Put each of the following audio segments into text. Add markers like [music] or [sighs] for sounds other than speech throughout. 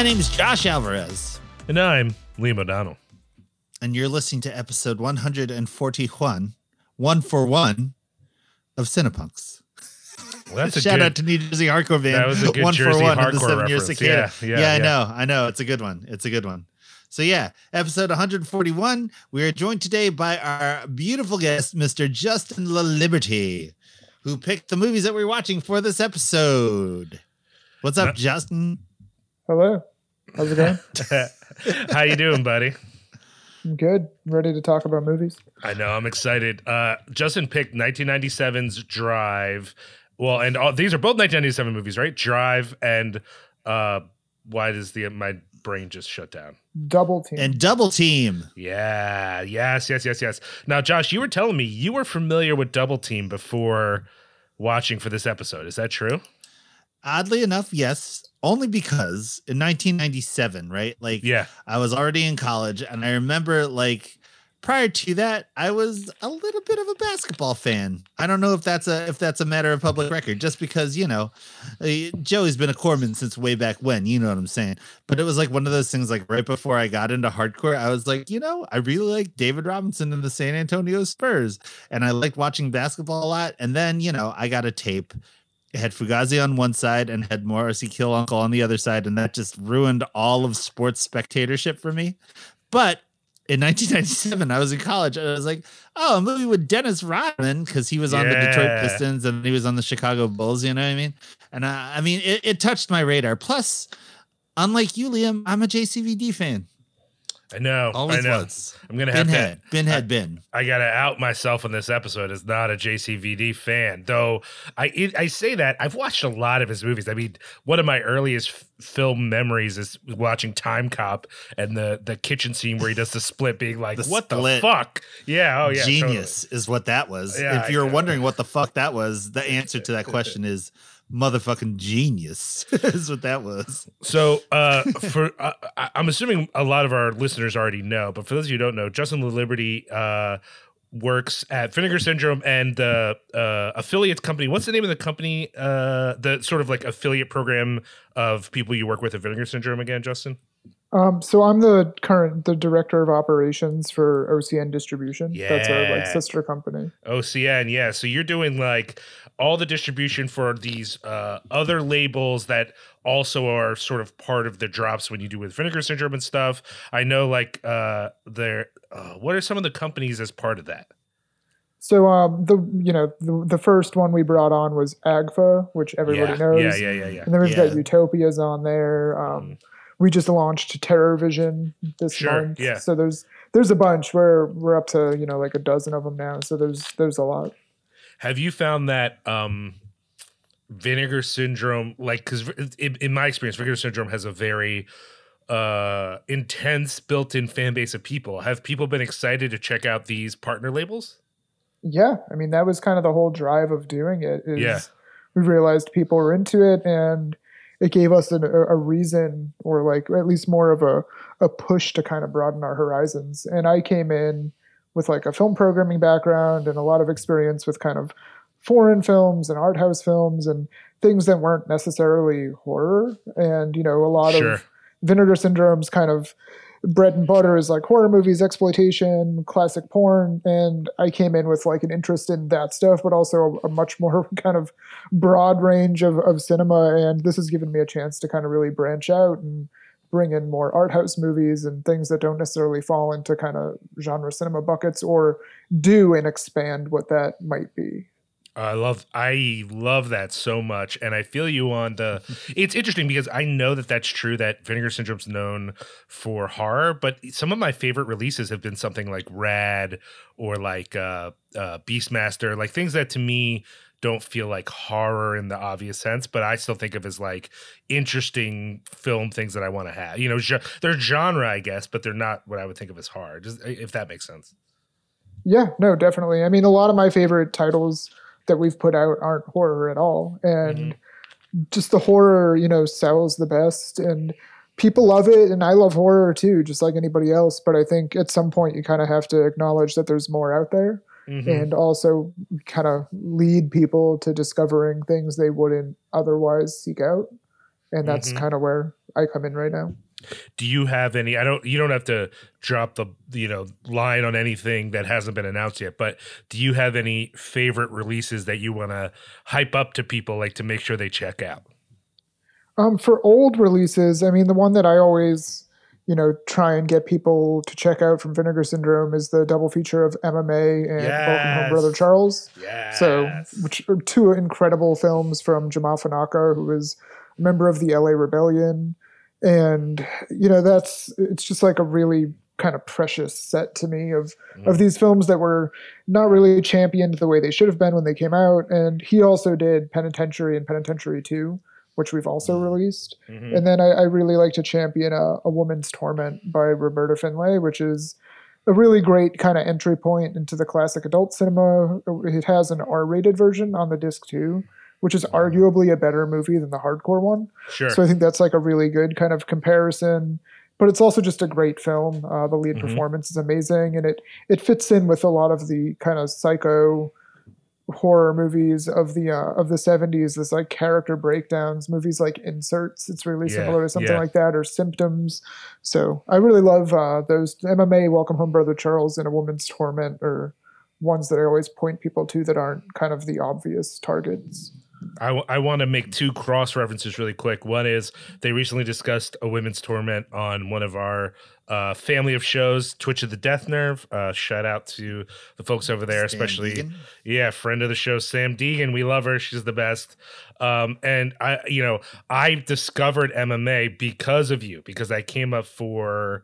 My name is Josh Alvarez, And I'm Liam O'Donnell. and you're listening to episode 141, one for one of Cinepunx. Well, that's a Shout good, out to New Jersey Hardcore Band. That was a good one Jersey for one of hardcore the seven year reference. cicada. Yeah, yeah, I yeah. know, I know. It's a good one. It's a good one. So yeah, episode 141. We are joined today by our beautiful guest, Mr. Justin LaLiberty, who picked the movies that we're watching for this episode. What's up, No- Justin? Hello. How's it going? [laughs] How you doing, buddy? I'm good. Ready to talk about movies? I know I'm excited. Uh, Justin picked 1997's Drive. Well, and all, these are both 1997 movies, right? Drive and uh, why does the my brain just shut down? Double team. And Double Team. Yeah, yes, yes, yes, yes. Now, Josh, you were telling me you were familiar with Double Team before watching for this episode. Is that true? Oddly enough, yes. Only because in 1997, right? Like, Yeah. I was already in college, and I remember like prior to that, I was a little bit of a basketball fan. I don't know if that's a if that's a matter of public record, just because you know, uh, Joey's been a corpsman since way back when. You know what I'm saying? But it was like one of those things. Like right before I got into hardcore, I was like, you know, I really like David Robinson and the San Antonio Spurs, and I liked watching basketball a lot. And then you know, I got a tape. It had Fugazi on one side and had Morrissey Kill Uncle on the other side, and that just ruined all of sports spectatorship for me. But in 1997, I was in college, and I was like, "Oh, a movie with Dennis Rodman because he was on the Detroit Pistons and he was on the Chicago Bulls." You know what I mean? And uh, I mean, it, it touched my radar. Plus, unlike you, Liam, I'm a JCVD fan. I know. Always I know. was. I'm gonna have Binhead, to. Binhead, Bin. I gotta out myself on this episode as not a JCVD fan, though. I it, I say that I've watched a lot of his movies. I mean, one of my earliest film memories is watching Timecop and the the kitchen scene where he does the split, being like, The "What split. the fuck?" Yeah, oh yeah, totally. Genius is what that was. Yeah, if you're wondering what the fuck that was, the [laughs] answer to that question is motherfucking genius. [laughs] is what that was. So, uh, for [laughs] uh, I'm assuming a lot of our listeners already know, but for those of you who don't know, Justin Liberty uh, works at Vinegar Syndrome and the uh, company. What's the name of the company? Uh, the sort of like affiliate program of people you work with at Vinegar Syndrome again, Justin. Um, so I'm the current the director of operations for OCN Distribution. Yeah. That's our like sister company. OCN, yeah. So you're doing like all the distribution for these uh, other labels that also are sort of part of the drops when you do with Vinegar Syndrome and stuff. I know, like, uh, there. Uh, what are some of the companies as part of that? So um, the you know the, the first one we brought on was AGFA, which everybody yeah, knows. yeah, yeah, yeah, yeah. And then we've got Utopias on there. Um, Mm. We just launched Terror Vision this Sure, month. yeah. So there's there's a bunch. We're we're up to you know like a dozen of them now. So there's there's a lot. Have you found that um, Vinegar Syndrome, like, because in, in my experience, Vinegar Syndrome has a very uh intense built-in fan base of people have people been excited to check out these partner labels Yeah, I mean that was kind of the whole drive of doing it. Is Yeah. we realized people were into it, and it gave us an, a, a reason, or like at least more of a a push to kind of broaden our horizons. And I came in with like a film programming background and a lot of experience with kind of foreign films and art house films and things that weren't necessarily horror. And you know, a lot Sure. of Vinegar Syndrome's kind of bread and butter is like horror movies, exploitation, classic porn, and I came in with like an interest in that stuff, but also a, a much more [laughs] kind of broad range of, of cinema. And this has given me a chance to kind of really branch out and bring in more art house movies and things that don't necessarily fall into kind of genre cinema buckets or do and expand what that might be. I love I love that so much, and I feel you on the. [laughs] It's interesting because I know that that's true. That Vinegar Syndrome's known for horror, but some of my favorite releases have been something like Rad or like uh, uh, Beastmaster, like things that to me don't feel like horror in the obvious sense, but I still think of as like interesting film things that I want to have. You know, they're genre, I guess, but they're not what I would think of as horror. Just, if that makes sense. Yeah, no, definitely. I mean, a lot of my favorite titles that we've put out aren't horror at all. And just the horror, you know, sells the best and people love it and I love horror too, just like anybody else, but I think at some point you kind of have to acknowledge that there's more out there Mhm. and also kind of lead people to discovering things they wouldn't otherwise seek out. And that's Mhm. kind of where I come in right now. Do you have any? I don't. You don't have to drop the you know line on anything that hasn't been announced yet. But do you have any favorite releases that you want to hype up to people, like to make sure they check out? Um, for old releases, I mean, the one that I always, you know, try and get people to check out from Vinegar Syndrome is the double feature of Emma Mae and Welcome Home, Brother Charles. Yeah. So, which are two incredible films from Jamaa Fanaka, who is a member of the LA Rebellion. And, you know, that's, it's just like a really kind of precious set to me of, of these films that were not really championed the way they should have been when they came out. And he also did Penitentiary and Penitentiary 2, which we've also released. Mhm. And then I, I really like to champion a, a Woman's Torment by Roberta Findlay, which is a really great kind of entry point into the classic adult cinema. It has an R rated version on the disc too, which is arguably a better movie than the hardcore one. sure. So I think that's like a really good kind of comparison. But it's also just a great film. Uh, the lead Mhm. performance is amazing, and it it fits in with a lot of the kind of psycho horror movies of the uh, of the 70s this like character breakdowns movies like inserts it's really Yeah, similar to something yeah. like that or symptoms so i really love uh, those emma mae welcome home brother charles and a woman's torment or ones that i always point people to that aren't kind of the obvious targets I, want to make two cross references really quick. One is they recently discussed a women's torment on one of our uh, family of shows, Twitch of the Death Nerve. Uh, shout out to the folks over there, Stan especially Deegan? yeah, friend of the show, Samm Deighan. We love her; she's the best. Um, and I, you know, I discovered Emma Mae because of you because I came up for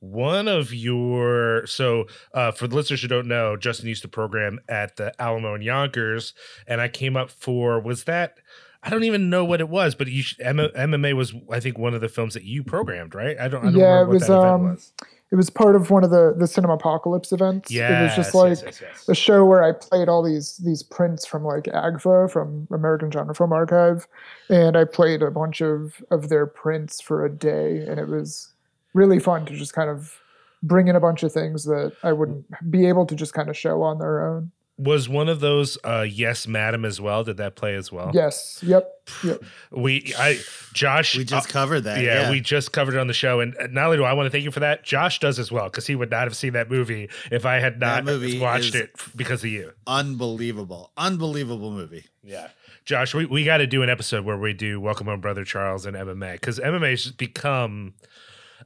one of your so uh for the listeners who don't know justin used to program at the alamo and yonkers and i came up for was that i don't even know what it was but you should, M- Emma Mae was i think one of the films that you programmed right? I don't, I don't Yeah, remember it what was, um, was. it was part of one of the the cinema apocalypse events. Yeah it was just like yes, yes. a show where I played all these these prints from like AGFA from American Genre Film Archive, and I played a bunch of of their prints for a day, and it was really fun to just kind of bring in a bunch of things that I wouldn't be able to just kind of show on their own. was one of those uh yes madam as well did that play as well Yes, yep, yep. [sighs] we i josh We just uh, covered that. yeah, Yeah, we just covered it on the show, and uh, not only do I want to thank you for that, Josh does as well because he would not have seen that movie if I had not movie watched it because of you. unbelievable, unbelievable movie. Yeah, Josh, we, we got to do an episode where we do Welcome Home, Brother Charles and Emma Mae because Emma Mae has become.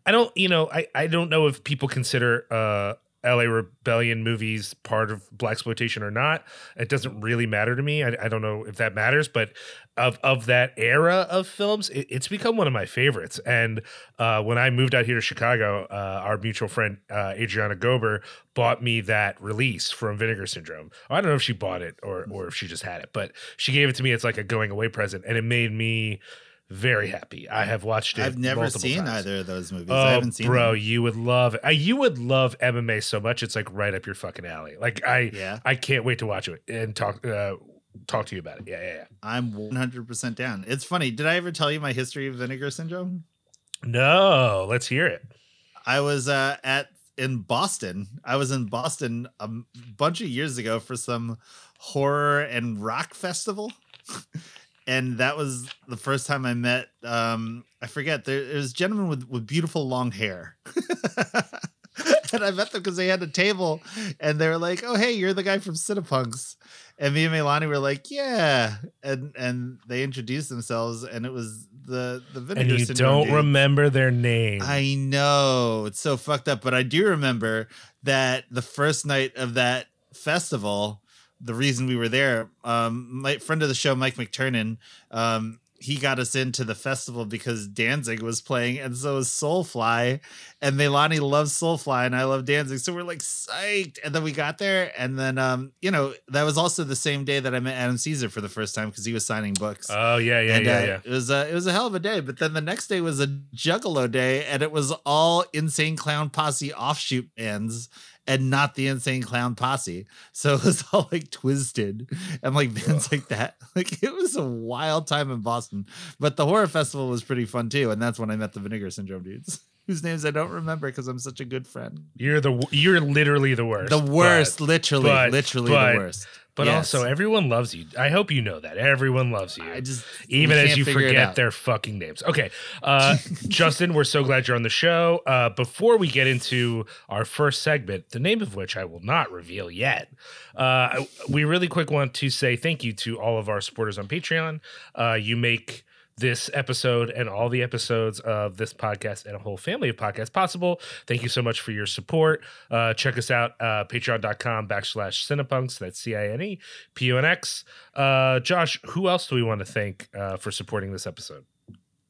I don't, you know, I I don't know if people consider uh LA Rebellion movies part of black exploitation or not. It doesn't really matter to me. I, I don't know if that matters, but of of that era of films, it, it's become one of my favorites. And uh, when I moved out here to Chicago, uh, our mutual friend uh, Adriana Gober bought me that release from Vinegar Syndrome. I don't know if she bought it or or if she just had it, but she gave it to me It's like a going away present, and it made me very happy. I have watched it. I've never seen times. either of those movies. Oh, I haven't seen bro, them. you would love. Uh, you would love Emma Mae so much. It's like right up your fucking alley. Like I, Yeah, I can't wait to watch it and talk, uh, talk to you about it. Yeah, yeah, yeah. I'm 100% down. It's funny. Did I ever tell you my history of vinegar syndrome? No, let's hear it. I was uh, at in Boston. I was in Boston a bunch of years ago for some horror and rock festival. [laughs] and that was the first time I met um I forget there, there was a gentleman with, with beautiful long hair. [laughs] and I met them because they had a table and they were like, Oh hey, you're the guy from Cinepunx. And me and Melani were like, Yeah. And and they introduced themselves and it was the the And you don't dude. remember their name. I know it's so fucked up, but I do remember that the first night of that festival, the reason we were there, um, my friend of the show, Mike McTurnan, um, he got us into the festival because Danzig was playing, and so was Soulfly, and Melani loves Soulfly, and I love Danzig, so we're like psyched. And then we got there, and then um, you know that was also the same day that I met Adam Cesare for the first time because he was signing books oh yeah, yeah, and, yeah, uh, yeah. It was a it was a hell of a day. But then the next day was a Juggalo day, and it was all Insane Clown Posse offshoot bands, and not the Insane Clown Posse. So it was all like twisted and like bands like that. Like it was a wild time in Boston. But the horror festival was pretty fun too, and that's when I met the Vinegar Syndrome dudes. [laughs] whose names I don't remember because I'm such a good friend. You're the you're literally the worst. The worst, but- literally, but- literally but- the worst. But, Yes. also everyone loves you. I hope you know that. Everyone loves you. I just even as you forget their fucking names. Okay. Uh, [laughs] Justin, we're so glad you're on the show. Uh, before we get into our first segment, the name of which I will not reveal yet, uh, we really quick want to say thank you to all of our supporters on Patreon. Uh, you make this episode and all the episodes of this podcast and a whole family of podcasts possible. Thank you so much for your support. Uh, check us out, uh, patreon.com backslash cinepunx. That's C I N E P U N X. Uh, Josh, who else do we want to thank uh, for supporting this episode?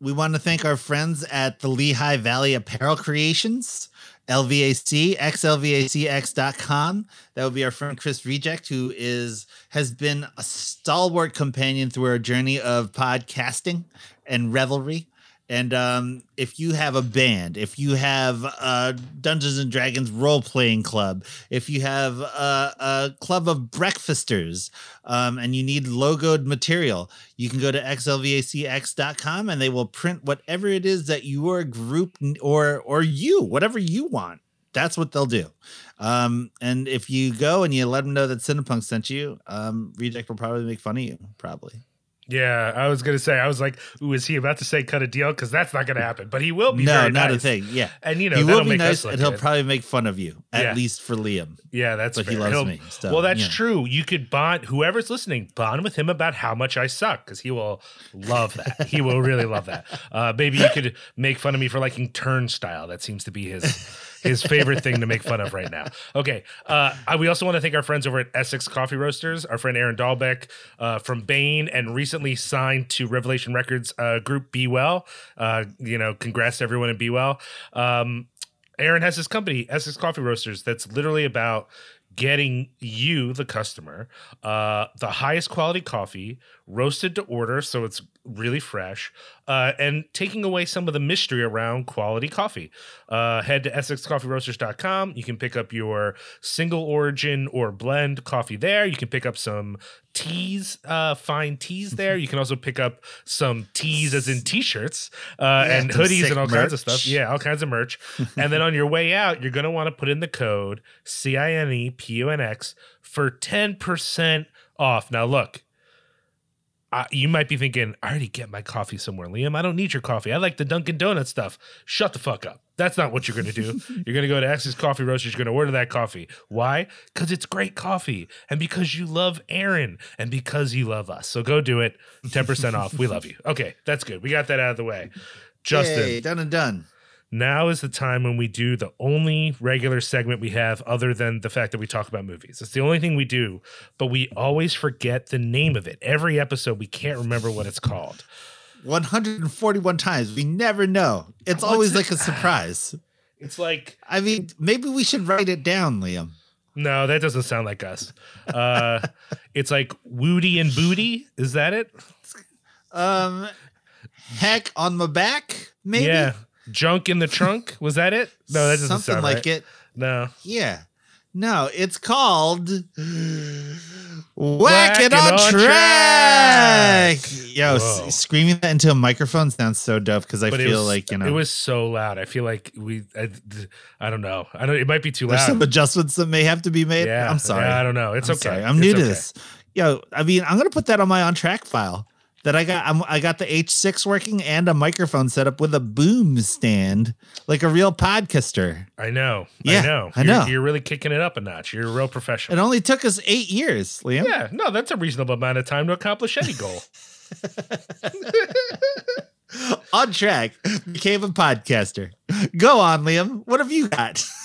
we want to thank our friends at the Lehigh Valley Apparel Creations, LVAC, xlvacx.com. That would be our friend Chris Reject, who is has been a stalwart companion through our journey of podcasting and revelry. And um, if you have a band, if you have a Dungeons and Dragons role playing club, if you have a, a club of breakfasters, um, and you need logoed material, you can go to xlvacx.com and they will print whatever it is that your group or or you, whatever you want. That's what they'll do. Um, and if you go and you let them know that Cinepunk sent you, um, Reject will probably make fun of you, probably. Yeah, I was gonna say, I was like, "Ooh, is he about to say cut a deal?" Because that's not gonna happen. But he will be. No, not nice. a thing. Yeah. And you know, he that'll be make nice and he'll good. probably make fun of you, at Yeah. least for Liam. Yeah, that's but he loves He'll- me. So, well, that's yeah. true. You could bond whoever's listening, bond with him about how much I suck because he will love that. he will really love that. Uh, maybe you could make fun of me for liking Turnstile. That seems to be his his favorite thing to make fun of right now. Okay. Uh, we also want to thank our friends over at Essex Coffee Roasters, our friend Aaron Dalbec uh, from Bane, and recently signed to Revelation Records uh, group Be Well. Uh, you know, congrats to everyone at Be Well. Um, Aaron has his company, Essex Coffee Roasters, that's literally about getting you, the customer, uh, the highest quality coffee, roasted to order, so it's really fresh, uh, and taking away some of the mystery around quality coffee. Uh, head to essexcoffeeroasters.com. You can pick up your single origin or blend coffee there. You can pick up some teas, uh, fine teas there. You can also pick up some teas as in t-shirts uh, Yeah, and hoodies and all kinds of stuff. Yeah, all kinds of merch. [laughs] and then on your way out, you're going to want to put in the code C I N E P U N X for 10% off. Now, look, uh, you might be thinking, I already get my coffee somewhere, Liam. I don't need your coffee. I like the Dunkin' Donut stuff. Shut the fuck up. That's not what you're going to do. [laughs] you're going to go to X's Coffee Roasters. You're going to order that coffee. Why? Because it's great coffee and because you love Aaron and because you love us. So go do it. 10% off. We love you. [laughs] Okay, that's good. We got that out of the way. Justin, Yay, done and done. Now is the time when we do the only regular segment we have other than the fact that we talk about movies. It's the only thing we do, but we always forget the name of it. Every episode, we can't remember what it's called. 141 times. We never know. It's What's always it- like a surprise. It's like, I mean, maybe we should write it down, Liam. no, that doesn't sound like us. Uh, [laughs] it's like Woody and Booty. Is that it? Um, heck on my back, maybe. Yeah. Junk in the trunk. [laughs] Was that it? No, that doesn't something sound like right. it. No. Yeah. No, it's called Whack, It on, on track. Track. Yo, Whoa. screaming that into a microphone sounds so dope because I But feel was, like, you know, it was so loud. I feel like we, I, I don't know. I don't, it might be too there's loud. some adjustments that may have to be made. Yeah, I'm sorry. Yeah, I don't know. It's I'm okay. sorry. I'm It's new to this. Yo, I mean, I'm gonna put that on my on track file. That I got. I'm, I got the H6 working and a microphone set up with a boom stand, like a real podcaster. I know. Yeah, I know. I You're- know. You're really kicking it up a notch. You're a real professional. It only took us eight years, Liam. yeah, no, that's a reasonable amount of time to accomplish any goal. [laughs] [laughs] on track, became a podcaster. Go on, Liam. What have you got? [laughs]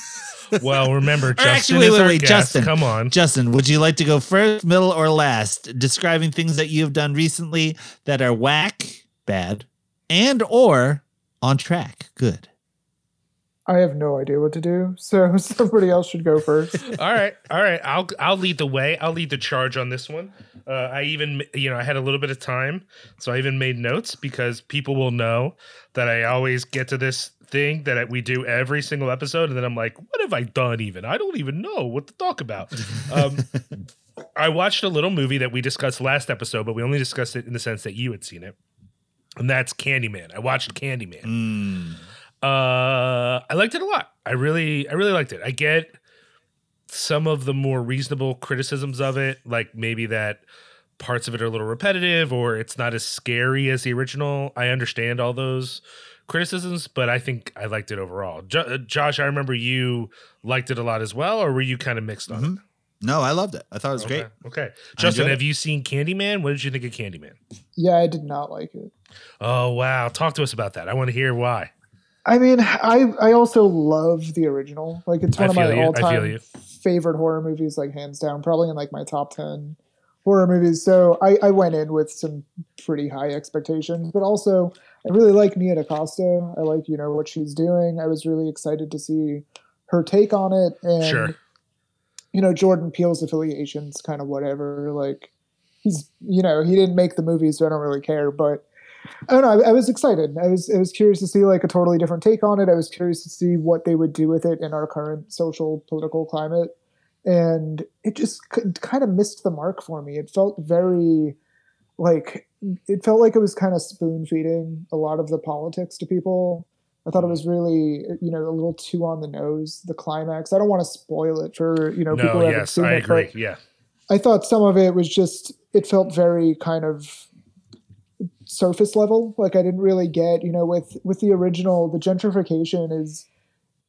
well, remember, [laughs] Justin actually, is wait, our wait, guest. Justin. Come on. Justin, would you like to go first, middle, or last, describing things that you have done recently that are whack, bad, and or on track, good? I have no idea what to do, so [laughs] somebody else should go first. [laughs] all right, all right. I'll I'll lead the way. I'll lead the charge on this one. Uh, I even you know I had a little bit of time, so I even made notes because people will know that I always get to this thing that we do every single episode, and then I'm like, what have I done? Even I don't even know what to talk about. Um, [laughs] I watched a little movie that we discussed last episode, but we only discussed it in the sense that you had seen it, and that's Candyman. I watched Candyman. Mm. Uh, I liked it a lot. I really, I really liked it. I get some of the more reasonable criticisms of it, like maybe that parts of it are a little repetitive or it's not as scary as the original. I understand all those criticisms, but I think I liked it overall. Jo- uh, Josh, I remember you liked it a lot as well, or were you kind of mixed on Mhm. it? No, I loved it. I thought it was okay. great. Okay, Justin, have it. you seen Candyman? What did you think of Candyman? Yeah, I did not like it. Oh wow, talk to us about that. I want to hear why. I mean, I I also love the original. Like it's one of my all time favorite horror movies, like hands down, probably in like my top ten horror movies. So I, I went in with some pretty high expectations, but also I really like Nia DaCosta. I like, you know, what she's doing. I was really excited to see her take on it. And Sure. you know, Jordan Peele's affiliations, kind of whatever. Like he's you know, he didn't make the movie, so I don't really care, but I don't know. I, I was excited. I was I was curious to see like a totally different take on it. I was curious to see what they would do with it in our current social political climate, and it just kind of missed the mark for me. It felt very like it felt like it was kind of spoon feeding a lot of the politics to people. I thought it hmm. was really you know a little too on the nose. The climax. I don't want to spoil it for you know people no, who haven't yes, seen I it, agree. but Yeah, I thought some of it was just it felt very kind of surface level. Like I didn't really get, you know, with with the original, the gentrification is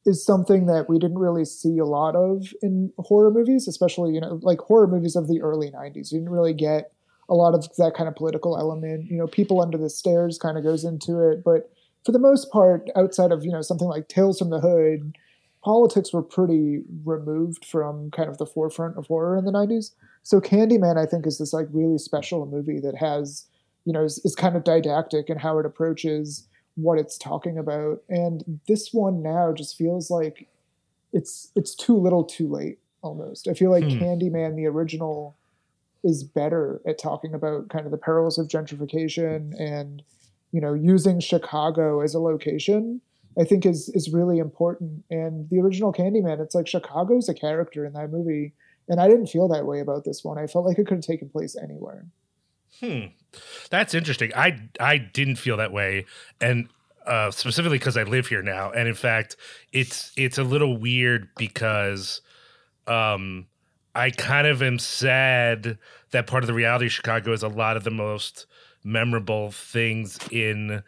is something that we didn't really see a lot of in horror movies, especially, you know, like horror movies of the early 90s. You didn't really get a lot of that kind of political element. You know, people under the stairs kind of goes into it, but for the most part, outside of, you know, something like Tales from the Hood, politics were pretty removed from kind of the forefront of horror in the 90s. So Candyman, I think, is this like really special movie that has, you know, is, is kind of didactic in how it approaches what it's talking about. And this one now just feels like it's it's too little, too late almost. I feel like Hmm. Candyman, the original, is better at talking about kind of the perils of gentrification and you know using Chicago as a location. I think is is really important. And the original Candyman, it's like Chicago's a character in that movie. And I didn't feel that way about this one. I felt like it could have taken place anywhere. Hmm. That's interesting. I I didn't feel that way, and uh, specifically because I live here now. And in fact, it's it's a little weird because um, I kind of am sad that part of the reality of Chicago is a lot of the most memorable things in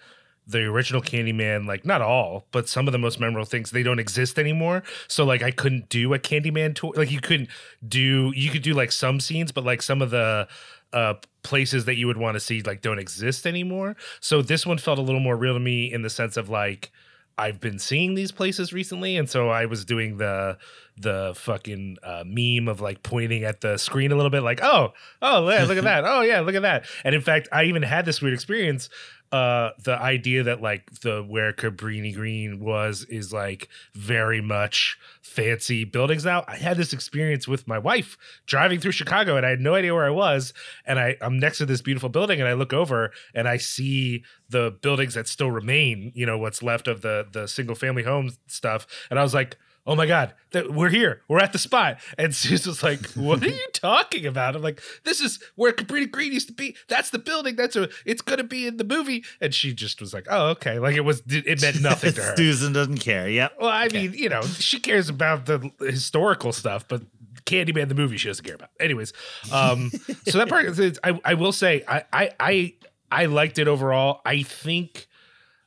the original Candyman, like not all, but some of the most memorable things, they don't exist anymore. So like I couldn't do a Candyman tour. Like you couldn't do you could do like some scenes, but like some of the uh places that you would want to see like don't exist anymore. So this one felt a little more real to me in the sense of like I've been seeing these places recently, and so I was doing the the fucking uh, meme of like pointing at the screen a little bit, like, oh, oh, yeah, look at [laughs] that, oh yeah, look at that. And in fact, I even had this weird experience. Uh, the idea that like the where Cabrini Green was is like very much fancy buildings now. I had this experience with my wife driving through Chicago, and I had no idea where I was. And I I'm next to this beautiful building, and I look over and I see the buildings that still remain. You know what's left of the the single family home stuff, and I was like. Oh my God, th- we're here. We're at the spot. And Susan's like, What are you talking about? I'm like, This is where Cabrini Green used to be. That's the building. That's a, it's going to be in the movie. And she just was like, Oh, okay. Like it was, it meant nothing to her. [laughs] Susan doesn't care. Yeah. Well, I mean, you know, she cares about the historical stuff, but Candyman the movie she doesn't care about. Anyways, um, [laughs] so that part, I, I will say, I, I, I, I liked it overall. I think,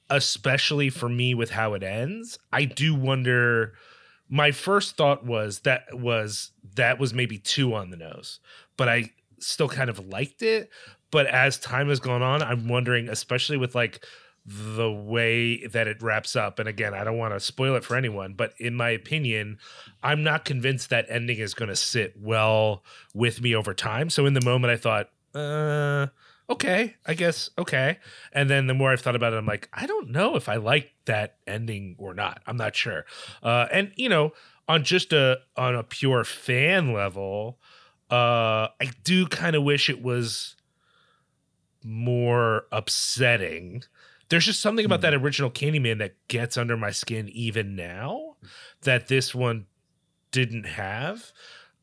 especially for me with how it ends, I do wonder. My first thought was that was that was maybe too on the nose, but I still kind of liked it. But as time has gone on, I'm wondering, especially with like the way that it wraps up. And again, I don't want to spoil it for anyone, but in my opinion, I'm not convinced that ending is going to sit well with me over time. So in the moment, I thought, uh, okay, I guess, okay. And then the more I've thought about it, I'm like, I don't know if I like that ending or not. I'm not sure. Uh, and, you know, on just a on a pure fan level, uh, I do kind of wish it was more upsetting there's just something about that original Candyman that gets under my skin even now that this one didn't have.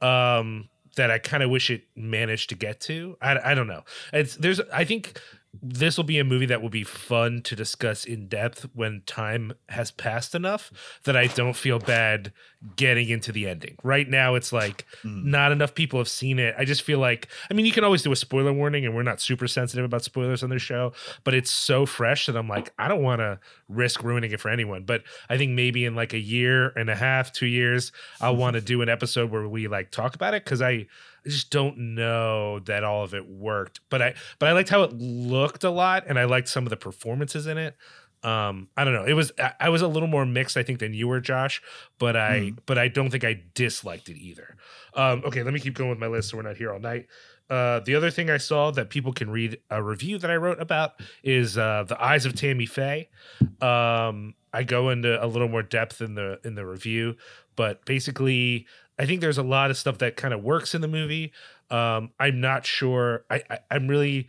Um, that I kind of wish it managed to get to. I, I don't know. It's there's I think this will be a movie that will be fun to discuss in depth when time has passed enough that I don't feel bad getting into the ending. Right now, it's like Mm. not enough people have seen it. I just feel like, I mean, you can always do a spoiler warning, and we're not super sensitive about spoilers on this show, but it's so fresh that I'm like, I don't want to risk ruining it for anyone. But I think maybe in like a year and a half, two years, I'll want to [laughs] do an episode where we like talk about it because I. I just don't know that all of it worked, but I but I liked how it looked a lot, and I liked some of the performances in it. Um, I don't know. It was I, I was a little more mixed, I think, than you were, Josh. But I Mm. but I don't think I disliked it either. Um, okay, let me keep going with my list, so we're not here all night. Uh, the other thing I saw that people can read a review that I wrote about is uh, the Eyes of Tammy Faye. Um, I go into a little more depth in the in the review, but basically, I think there's a lot of stuff that kind of works in the movie. Um, I'm not sure. I, I I'm really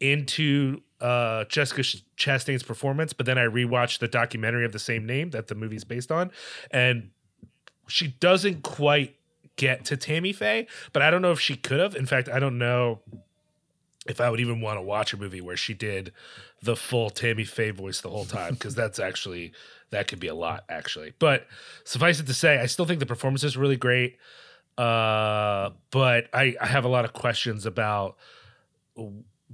into uh, Jessica Chastain's performance, but then I rewatched the documentary of the same name that the movie's based on, and she doesn't quite get to Tammy Faye, but I don't know if she could have. In fact, I don't know if I would even want to watch a movie where she did the full Tammy Faye voice the whole time because that's actually that could be a lot actually. But suffice it to say, I still think the performance is really great. Uh, but I, I have a lot of questions about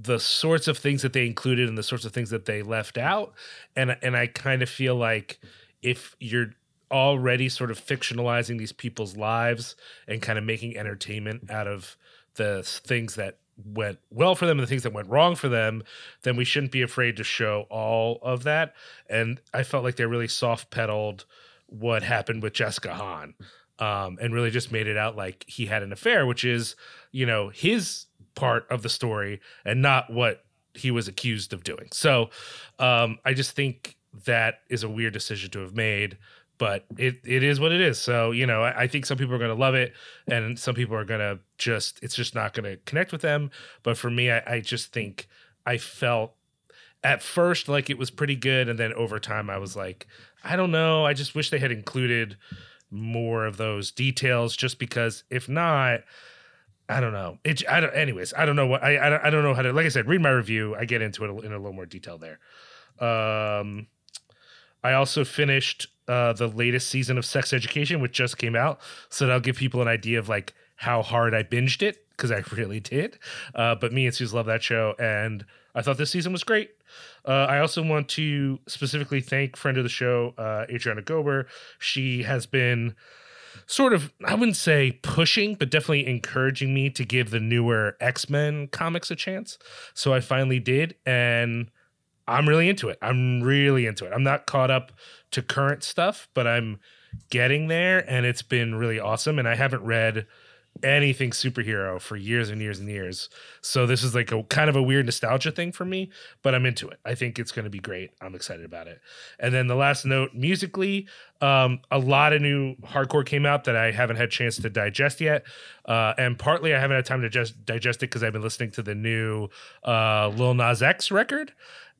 the sorts of things that they included and the sorts of things that they left out, and and I kind of feel like if you're already sort of fictionalizing these people's lives and kind of making entertainment out of the things that went well for them and the things that went wrong for them, then we shouldn't be afraid to show all of that. And I felt like they really soft pedaled what happened with Jessica Hahn um, and really just made it out like he had an affair, which is, you know, his part of the story and not what he was accused of doing. So um, I just think that is a weird decision to have made but it it is what it is. So you know, I, I think some people are going to love it, and some people are going to just it's just not going to connect with them. But for me, I, I just think I felt at first like it was pretty good, and then over time, I was like, I don't know. I just wish they had included more of those details, just because if not. I don't know. It. I don't. Anyways, I don't know what. I. I don't, I don't know how to. Like I said, read my review. I get into it in a little more detail there. Um, I also finished uh, the latest season of Sex Education, which just came out. So that'll give people an idea of like how hard I binged it because I [laughs] really did. Uh, but me and Suze love that show, and I thought this season was great. Uh, I also want to specifically thank friend of the show, uh, Adriana Gober. She has been sort of, I wouldn't say pushing, but definitely encouraging me to give the newer X Men comics a chance. So I finally did, and I'm really into it. I'm really into it. I'm not caught up to current stuff, but I'm getting there and it's been really awesome. And I haven't read anything superhero for years and years and years. So this is like a kind of a weird nostalgia thing for me, but I'm into it. I think it's going to be great. I'm excited about it. And then the last note musically, um, a lot of new hardcore came out that I haven't had chance to digest yet. Uh, and partly I haven't had time to just digest it because I've been listening to the new uh, Lil Nas X record.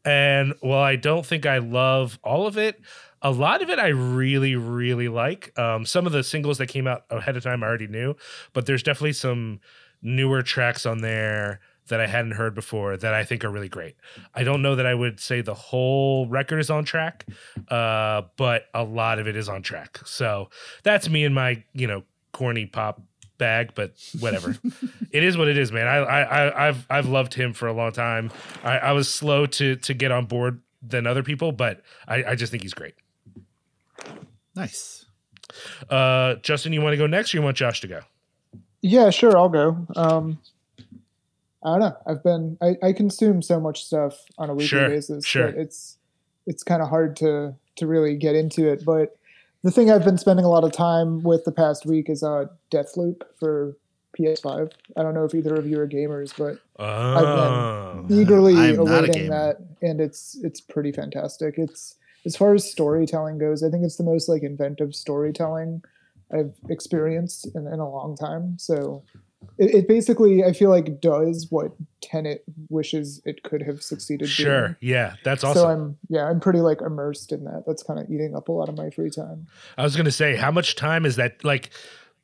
And while I don't think I love all of it, a lot of it I really, really like. Um, some of the singles that came out ahead of time I already knew, but there's definitely some newer tracks on there that I hadn't heard before that I think are really great. I don't know that I would say the whole record is on track, uh, but a lot of it is on track. So that's me and my, you know, corny pop bag, but whatever. it is what it is, man. I, I, I've, I've loved him for a long time. I, I was slow to to get on board than other people, but I, I just think he's great. Nice. Uh, Justin, you want to go next, or you want Josh to go? Yeah, sure, I'll go. Um, I don't know. I've been I, I consume so much stuff on a weekly Sure, basis sure. that it's it's kind of hard to to really get into it. But the thing I've been spending a lot of time with the past week is uh Deathloop for PS5. I don't know if either of you are gamers, but Oh, I've been eagerly awaiting that, and it's it's pretty fantastic. It's as far as storytelling goes, I think it's the most like inventive storytelling I've experienced in, in a long time. So it, it basically, I feel like, does what Tenet wishes it could have succeeded. sure. doing. Yeah, that's awesome. So. I'm yeah, I'm pretty like immersed in that. That's kind of eating up a lot of my free time. I was gonna say, how much time is that? Like,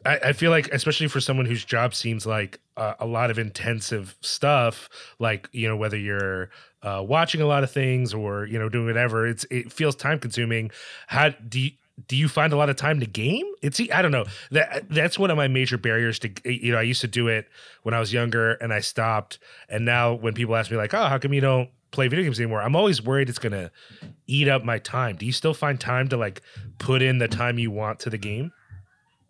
I, I feel like, especially for someone whose job seems like uh, a lot of intensive stuff, like you know, whether you're uh, watching a lot of things or you know doing whatever, it's it feels time consuming. How do you, do you find a lot of time to game? It's I don't know that that's one of my major barriers to you know I used to do it when I was younger and I stopped and now when people ask me like oh how come you don't play video games anymore I'm always worried it's gonna eat up my time. Do you still find time to like put in the time you want to the game?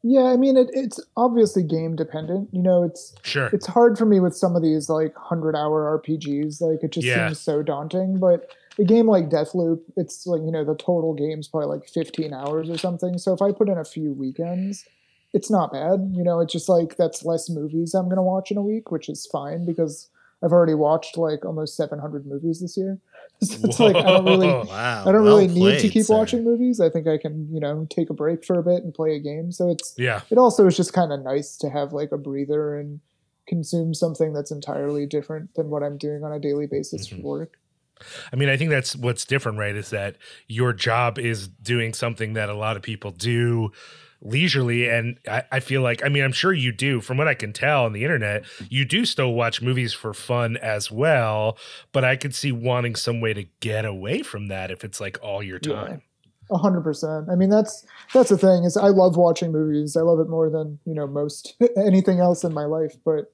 Yeah, I mean it, it's obviously game dependent. You know, it's Sure. it's hard for me with some of these like hundred hour RPGs. Like it just Yeah. seems so daunting. But a game like Deathloop, it's like you know the total game's probably like fifteen hours or something. So if I put in a few weekends, it's not bad. You know, it's just like that's less movies I'm gonna watch in a week, which is fine because I've already watched like almost seven hundred movies this year. [laughs] so it's like I don't really Wow. I don't well really need to keep sir. watching movies. I think I can, you know, take a break for a bit and play a game. So it's Yeah. it also is just kind of nice to have like a breather and consume something that's entirely different than what I'm doing on a daily basis Mhm. for work. I mean, I think that's what's different, right? Is that your job is doing something that a lot of people do leisurely. And I, I feel like, I mean, I'm sure you do, from what I can tell on the internet, you do still watch movies for fun as well. But I could see wanting some way to get away from that if it's like all your time. A hundred percent. I mean, that's that's the thing is I love watching movies. I love it more than you know most [laughs] anything else in my life. But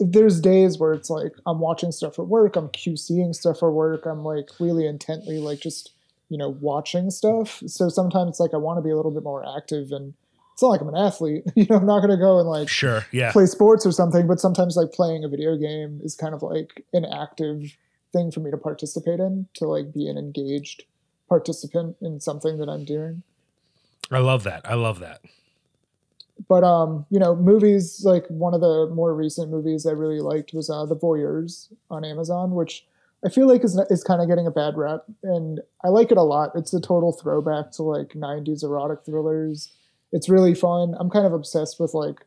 there's days where it's like I'm watching stuff for work. I'm QCing stuff for work. I'm like really intently like just you know watching stuff. So sometimes it's like I want to be a little bit more active and. It's not like I'm an athlete, [laughs] you know. I'm not going to go and like Sure. Yeah. play sports or something, but sometimes like playing a video game is kind of like an active thing for me to participate in, to like be an engaged participant in something that I'm doing. I love that. I love that. But um, you know, movies like one of the more recent movies I really liked was uh, The Voyeurs on Amazon, which I feel like is is kind of getting a bad rep, and I like it a lot. It's a total throwback to like '90s erotic thrillers. It's really fun. I'm kind of obsessed with like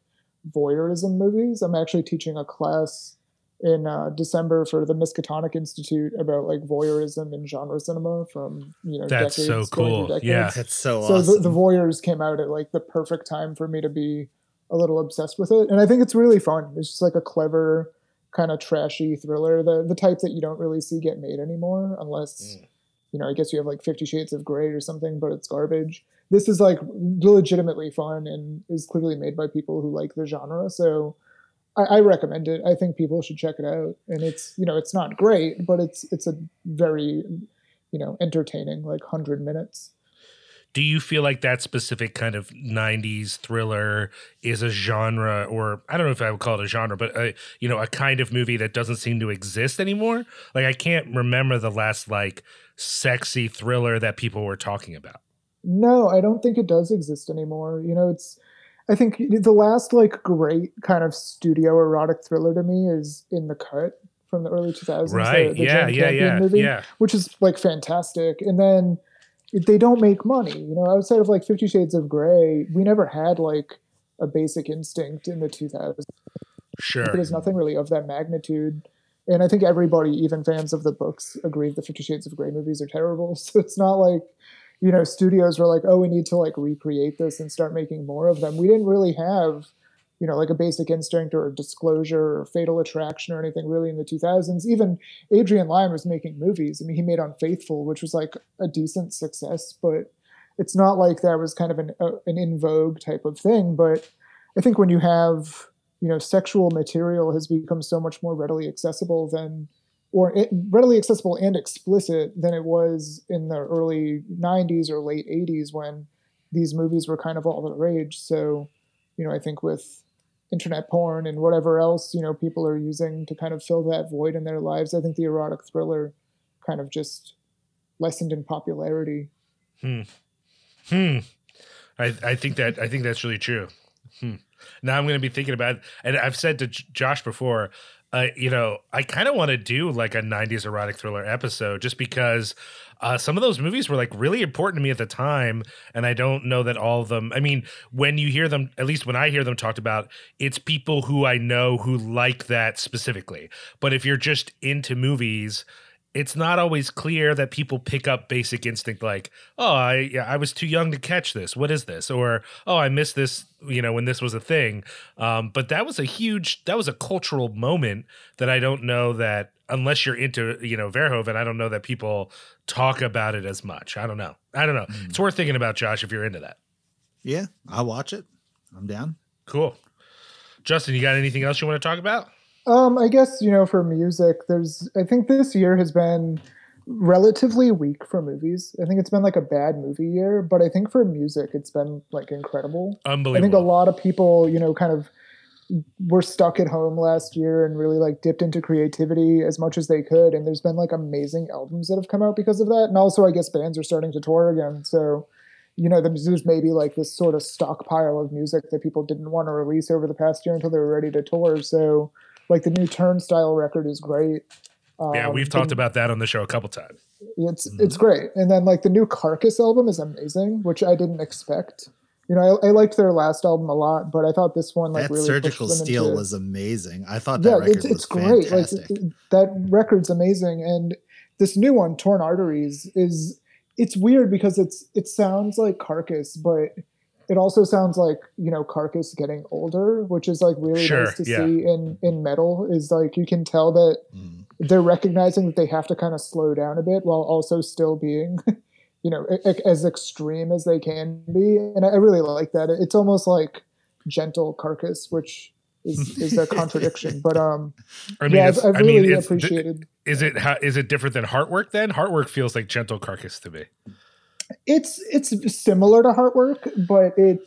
voyeurism movies. I'm actually teaching a class in uh, December for the Miskatonic Institute about like voyeurism and genre cinema from you know That's so decades, going through cool. Yeah. decades That's so, so awesome. the, the voyeurs came out at like the perfect time for me to be a little obsessed with it and i think it's really fun it's just like a clever kind of trashy thriller the the type that you don't really see get made anymore unless Mm. you know i guess you have like 50 shades of gray or something but it's garbage this is like legitimately fun and is clearly made by people who like the genre so I, I recommend it. I think people should check it out. And it's you know it's not great but it's it's a very you know entertaining like 100 minutes. Do you feel like that specific kind of 90s thriller is a genre or i don't know if i would call it a genre but a, you know a kind of movie that doesn't seem to exist anymore? Like i can't remember the last like sexy thriller that people were talking about. No, I don't think it does exist anymore. You know, it's I think the last like great kind of studio erotic thriller to me is In the Cut from the early 2000s. the- right the yeah Jane yeah Campion yeah movie, yeah which is like fantastic. And then they don't make money. You know, outside of like Fifty Shades of Grey, we never had like a Basic Instinct in the 2000s. sure There's nothing really of that magnitude. And I think everybody, even fans of the books, agree the Fifty Shades of Grey movies are terrible. [laughs] So it's not like, you know, studios were like, oh, we need to like recreate this and start making more of them. We didn't really have, you know, like a Basic Instinct or Disclosure or Fatal Attraction or anything really in the 2000s. Even Adrian Lyne was making movies. I mean, he made Unfaithful, which was like a decent success, but it's not like that was kind of an, uh, an in vogue type of thing. But I think when you have you know sexual material has become so much more readily accessible than or readily accessible and explicit than it was in the early 90s or late 80s when these movies were kind of all the rage so you know i think with internet porn and whatever else you know people are using to kind of fill that void in their lives i think the erotic thriller kind of just lessened in popularity Hmm. hmm I I think that I think that's really true. Hmm. Now I'm going to be thinking about, and I've said to J- Josh before, uh, you know, I kind of want to do like a '90s erotic thriller episode, just because uh, some of those movies were like really important to me at the time, and I don't know that all of them. I mean, when you hear them, at least when I hear them talked about, it's people who I know who like that specifically. But if you're just into movies it's not always clear that people pick up basic instinct like oh i yeah, i was too young to catch this. What is this? Or oh i missed this you know when this was a thing. Um, but that was a huge that was a cultural moment that i don't know that unless you're into you know verhoeven i don't know that people talk about it as much. I don't know. I don't know. Mm. it's worth thinking about josh if you're into that. Yeah i'll watch it. I'm down. Cool. Justin you got anything else you want to talk about um, I guess you know for music, there's I think this year has been relatively weak for movies. I think it's been like a bad movie year, but I think for music, it's been like incredible. Unbelievable. I think a lot of people, you know, kind of were stuck at home last year and really like dipped into creativity as much as they could. And there's been like amazing albums that have come out because of that. And also, I guess bands are starting to tour again. So, you know, there's, there's maybe like this sort of stockpile of music that people didn't want to release over the past year until they were ready to tour. So, like the new Turnstile record is great. Um, yeah, we've talked about that on the show a couple times. It's mm-hmm. it's great, and then like the new Carcass album is amazing, which I didn't expect. You know, I, I liked their last album a lot, but I thought this one like that really Surgical Steel into, was amazing. I thought that yeah, record it's, it's was great. fantastic. Like that record's amazing, and this new one, Torn Arteries, is it's weird because it's it sounds like Carcass, but it also sounds like you know carcass getting older which is like really sure, nice to yeah. see in in metal is like you can tell that mm. they're recognizing that they have to kind of slow down a bit while also still being [laughs] you know as extreme as they can be and i really like that it's almost like gentle carcass which is is a contradiction but um [laughs] I mean, yeah I've, I've really mean, appreciated is it how is it different than heartwork then heartwork feels like gentle carcass to me it's it's similar to Heartwork, but it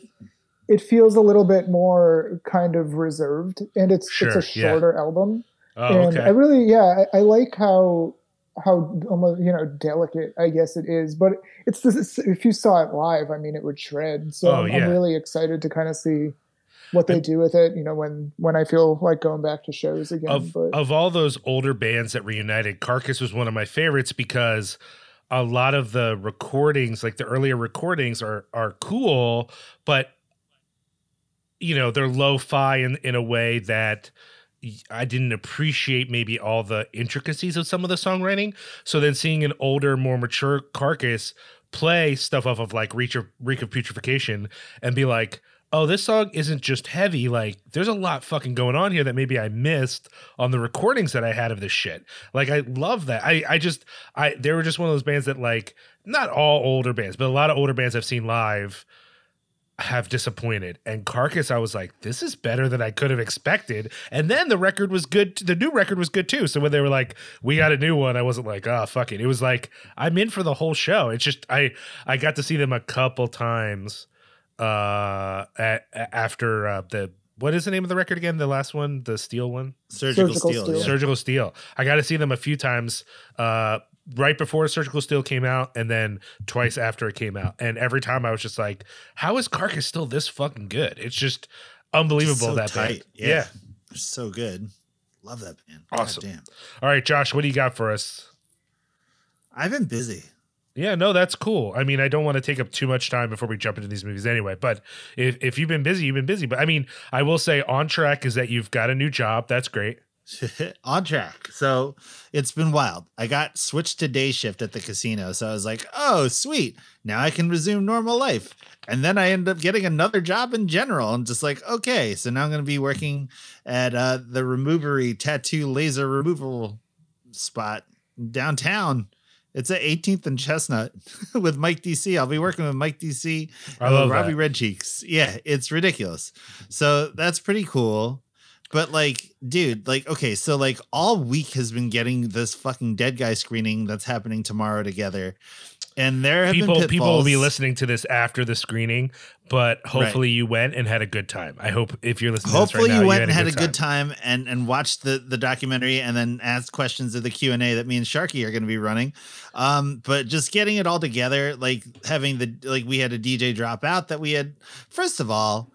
it feels a little bit more kind of reserved, and it's sure, it's a shorter yeah. album. Oh, and okay. I really, yeah, I, I, like how how almost you know delicate I guess it is, but it's this, if you saw it live, I mean, it would shred. So oh, I'm, yeah. I'm really excited to kind of see what they do with it you know when when i feel like going back to shows again of, but. of all those older bands that reunited carcass was one of my favorites because a lot of the recordings, like the earlier recordings, are are cool, but you know they're lo-fi in in a way that I didn't appreciate maybe all the intricacies of some of the songwriting. So then seeing an older, more mature carcass play stuff off of like Reach of Reek of Putrefaction and be like, oh, this song isn't just heavy. Like, there's a lot fucking going on here that maybe I missed on the recordings that I had of this shit. Like, I love that. I, I just, I, they were just one of those bands that, like, not all older bands, but a lot of older bands I've seen live have disappointed. And Carcass, I was like, this is better than I could have expected. And then the record was good. The new record was good too. So when they were like, we got a new one, I wasn't like, oh, fuck it. It was like, I'm in for the whole show. It's just, I, I got to see them a couple times uh at, after uh, the what is the name of the record again? The last one, the steel one, Surgical, Surgical Steel. Steel. Yeah. Surgical Steel. I got to see them a few times. Uh, right before Surgical Steel came out, and then twice after it came out. And every time I was just like, "How is Carcass still this fucking good?" It's just unbelievable so that tight. band. Yeah. yeah. so good. Love that band. Awesome. God damn. All right, Josh, what do you got for us? I've been busy. Yeah, no, that's cool. I mean, I don't want to take up too much time before we jump into these movies anyway. But if, if you've been busy, you've been busy. But I mean, I will say on track is that you've got a new job. That's great. [laughs] on track. So it's been wild. I got switched to day shift at the casino. So I was like, oh, sweet. Now I can resume normal life. And then I ended up getting another job in general. And just like, okay, so now I'm going to be working at uh, the removery tattoo laser removal spot downtown it's at 18th and Chestnut [laughs] with Mike DC. I'll be working with Mike DC. I love Robbie that. Red Cheeks. Yeah, it's ridiculous. So that's pretty cool. But like, dude, like, okay, so like all week has been getting this fucking dead guy screening that's happening tomorrow together and there have people been people will be listening to this after the screening, but hopefully right. you went and had a good time. I hope if you're listening, hopefully right you went you and had a good, time. time and and watched the the documentary and then asked questions of the Q and A that me and Sharky are going to be running. Um, but just getting it all together, like having the like we had a DJ drop out that we had. First of all,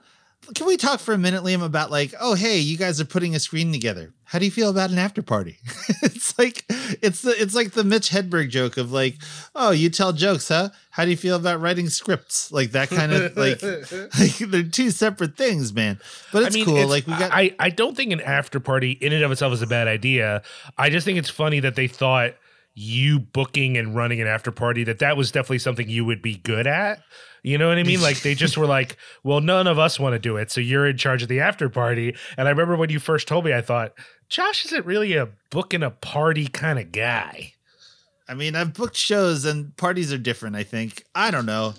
can we talk for a minute, Liam, about like, oh hey, you guys are putting a screen together. How do you feel about an after party? [laughs] it's like it's the it's like the Mitch Hedberg joke of like, oh, you tell jokes, huh? How do you feel about writing scripts? Like that kind of like, [laughs] like they're two separate things, man. But it's I mean, cool. It's, like we got I, I don't think an after party in and of itself is a bad idea. I just think it's funny that they thought you booking and running an after party that that was definitely something you would be good at. You know what I mean? [laughs] Like they just were like, well, none of us want to do it. So you're in charge of the after party. And I remember when you first told me, I thought, Josh isn't really a booking a party kind of guy. I mean, I've booked shows and parties are different, I think. I don't know.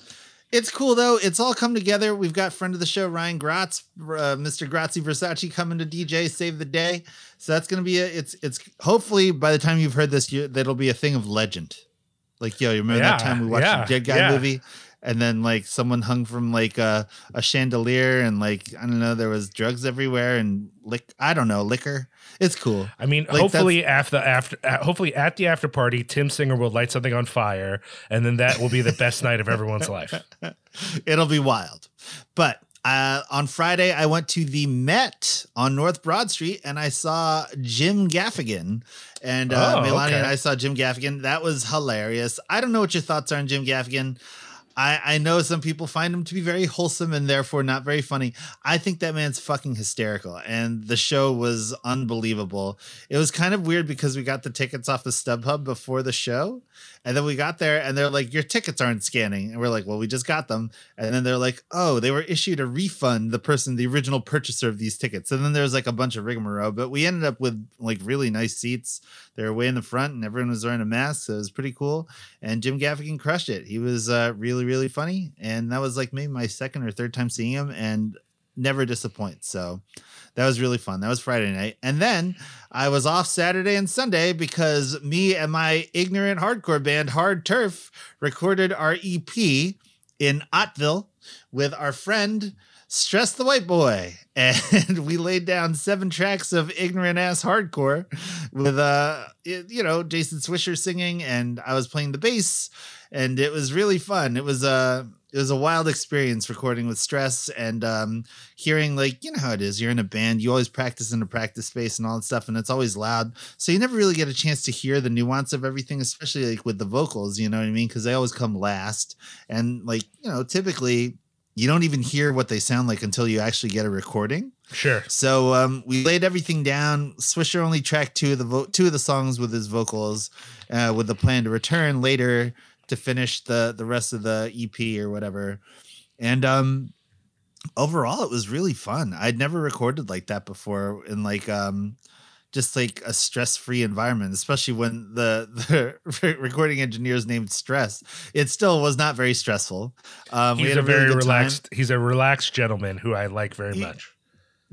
It's cool though. It's all come together. We've got friend of the show Ryan Gratz, uh, Mr. Grazzi Versace coming to DJ save the day. So that's gonna be a. It's it's hopefully by the time you've heard this, you, that'll be a thing of legend. Like yo, you remember Yeah, that time we watched yeah, the Dead Guy yeah. movie, and then like someone hung from like a, a chandelier, and like I don't know, there was drugs everywhere and lick. I don't know liquor. It's cool. I mean, Like, hopefully after after uh, hopefully at the after party, Tim Singer will light something on fire, and then that will be the best night of everyone's life. [laughs] It'll be wild. But uh, on Friday, I went to the Met on North Broad Street and I saw Jim Gaffigan. And uh, Oh, Melania and. I saw Jim Gaffigan. That was hilarious. I don't know what your thoughts are on Jim Gaffigan. I, I know some people find him to be very wholesome and therefore not very funny. I think that man's fucking hysterical. And the show was unbelievable. It was kind of weird because we got the tickets off the StubHub before the show. And then we got there and they're like, Your tickets aren't scanning. And we're like, Well, we just got them. And then they're like, Oh, they were issued a refund, the person, the original purchaser of these tickets. And then there was like a bunch of rigmarole, but we ended up with like really nice seats. They were way in the front and everyone was wearing a mask. So it was pretty cool. And Jim Gaffigan crushed it. He was uh, really, really funny. And that was like maybe my second or third time seeing him and never disappoints. So that was really fun. That was Friday night. And then I was off Saturday and Sunday because me and my ignorant hardcore band, Hard Turf, recorded our EP in Ottville with our friend Stress the White Boy. [laughs] And we laid down seven tracks of ignorant ass hardcore with uh you know, Jason Swisher singing and I was playing the bass and it was really fun. It was a it was a wild experience recording with Stress and um hearing like you know how it is you're in a band you always practice in a practice space and all that stuff and it's always loud so you never really get a chance to hear the nuance of everything especially like with the vocals you know what i mean because they always come last and like you know typically you don't even hear what they sound like until you actually get a recording Sure. so um, we laid everything down. Swisher only tracked two of the vo- two of the songs with his vocals, uh, with the plan to return later to finish the the rest of the EP or whatever. And um, overall, it was really fun. I'd never recorded like that before in like um, just like a stress free environment, especially when the [laughs] the recording engineer's named Stress. It still was not very stressful. Um, we He's had a really very good time. relaxed. He's a relaxed gentleman who I like very He- much.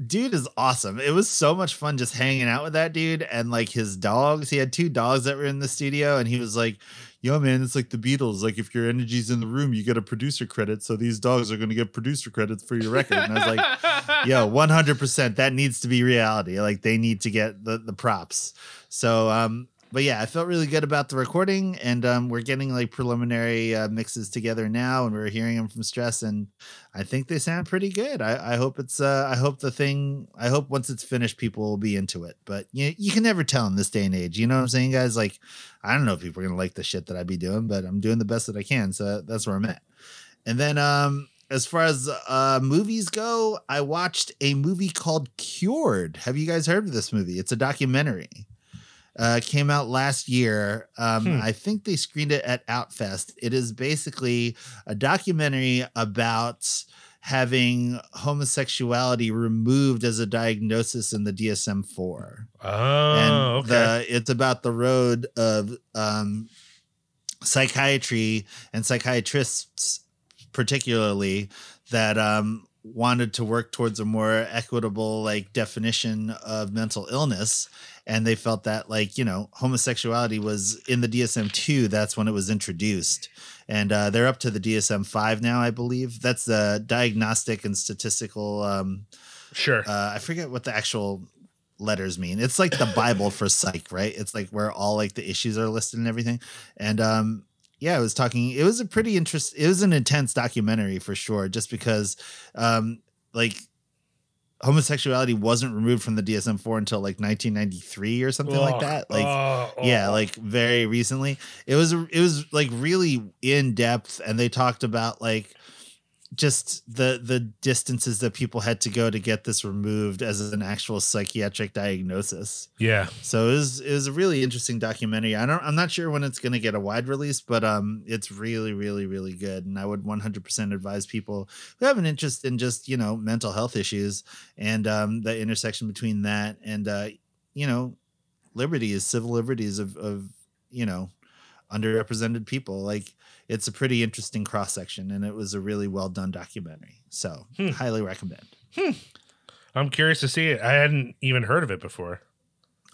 dude is awesome. It was so much fun just hanging out with that dude and like his dogs. He had two dogs that were in the studio, and he was like, "Yo, man, it's like the Beatles. Like if your energy's in the room, you get a producer credit. So these dogs are going to get producer credits for your record." And I was like, "Yo, [laughs] one hundred percent. That needs to be reality. Like they need to get the the props." So, um, but yeah, I felt really good about the recording, and um, we're getting like preliminary uh, mixes together now, and we're hearing them from Stress, and I think they sound pretty good. I, I hope it's uh I hope the thing I hope once it's finished people will be into it. But you you can never tell in this day and age. You know what I'm saying, guys? Like I don't know if people are gonna like the shit that I be doing, but I'm doing the best that I can. So that's where I'm at. And then um as far as uh movies go, I watched a movie called Cured. Have you guys heard of this movie? It's a documentary. Uh, came out last year. Um, Hmm. I think they screened it at Outfest. It is basically a documentary about having homosexuality removed as a diagnosis in the DSM 4 Oh, and okay. the it's about the road of um, psychiatry and psychiatrists particularly that um, wanted to work towards a more equitable like definition of mental illness and they felt that like you know homosexuality was in the dsm-2 that's when it was introduced and uh, they're up to the dsm-5 now i believe that's the diagnostic and statistical um, sure. uh, I forget what the actual letters mean. It's like the Bible for psych, right? It's like where all like the issues are listed and everything. And um, yeah, I was talking. It was a pretty interest. It was an intense documentary for sure, just because um, like homosexuality wasn't removed from the DSM four until like 1993 or something like that. Like Oh, yeah oh. like very recently it was it was like really in depth and they talked about like just the the distances that people had to go to get this removed as an actual psychiatric diagnosis. Yeah. So it was it was a really interesting documentary. I don't I'm not sure when it's going to get a wide release, but um it's really really really good and I would 100% advise people who have an interest in just, you know, mental health issues and um the intersection between that and uh you know, liberties, civil liberties of of, you know, underrepresented people. Like it's a pretty interesting cross section and it was a really well done documentary. So, Hmm. highly recommend. I'm curious to see it. I hadn't even heard of it before.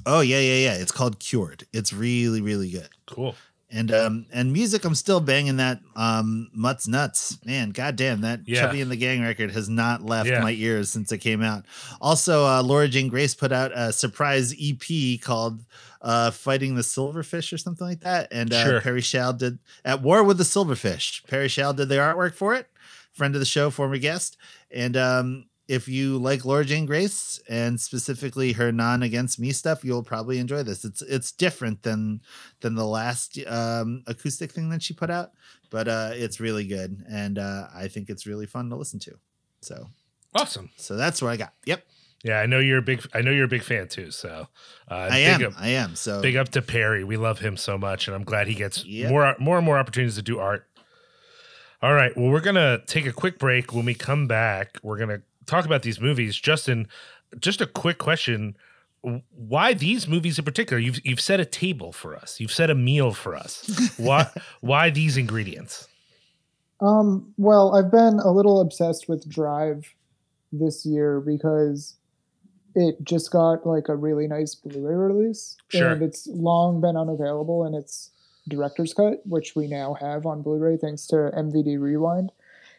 Oh yeah, yeah, yeah. It's called Cured. It's really, really good. Cool. And um and music, I'm still banging that um Mutts Nuts. Man, goddamn, that Yeah. Chubby and the Gang record has not left Yeah. my ears since it came out. Also, uh Laura Jane Grace put out a surprise EP called uh Fighting the Silverfish or something like that. And uh Sure. Perry Shall did At War with the Silverfish. Perry Shall did the artwork for it, friend of the show, former guest. And um if you like Laura Jane Grace and specifically her non against me stuff, you'll probably enjoy this. It's it's different than than the last um, acoustic thing that she put out, but uh, it's really good, and uh, I think it's really fun to listen to. So Awesome. so that's what I got. Yep, Yeah, I know you're a big. I know you're a big fan too. So uh, I am. Up, I am. So big up to Perry. We love him so much, and I'm glad he gets Yep. more more and more opportunities to do art. All right. Well, we're gonna take a quick break. When we come back, we're gonna talk about these movies. Justin, just a quick question: Why these movies in particular? You've you've set a table for us. You've set a meal for us. [laughs] why why these ingredients? Um, well, I've been a little obsessed with Drive this year because it just got like a really nice Blu-ray release, Sure. and it's long been unavailable in its director's cut, which we now have on Blu-ray thanks to MVD Rewind.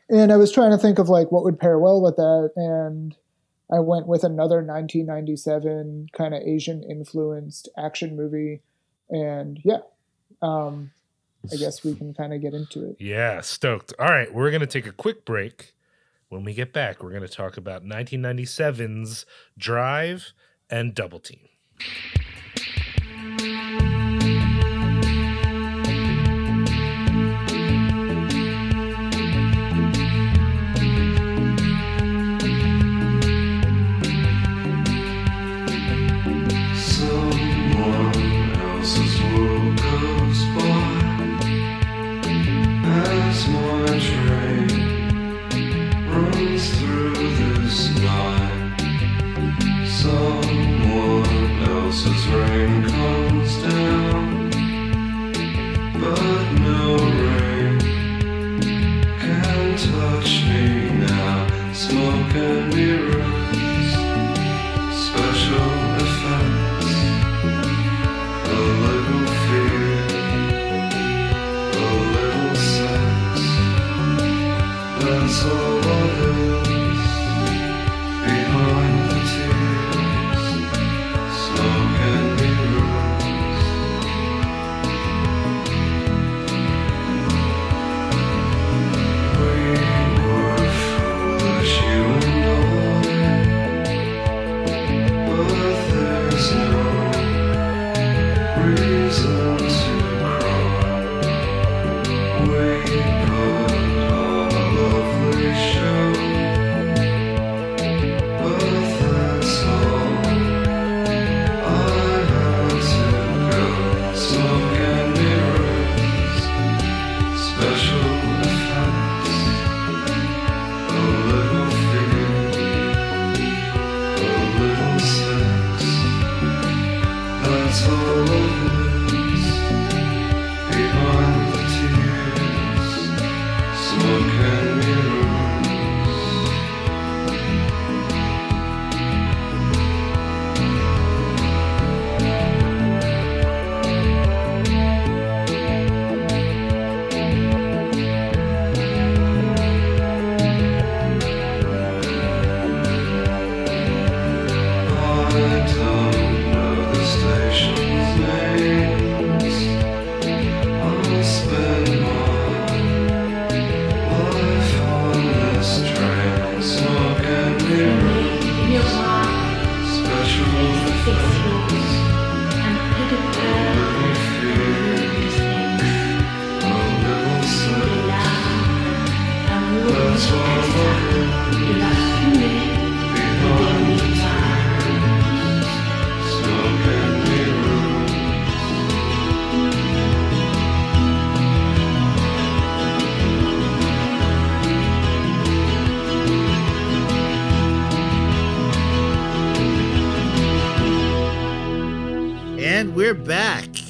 And I was trying to think of like what would pair well with that, and I went with another 1997 kind of Asian influenced action movie, and yeah, um, I guess we can kind of get into it. Yeah, stoked. All right, we're to take a quick break. When we get back, we're to talk about 1997's Drive and Double Team.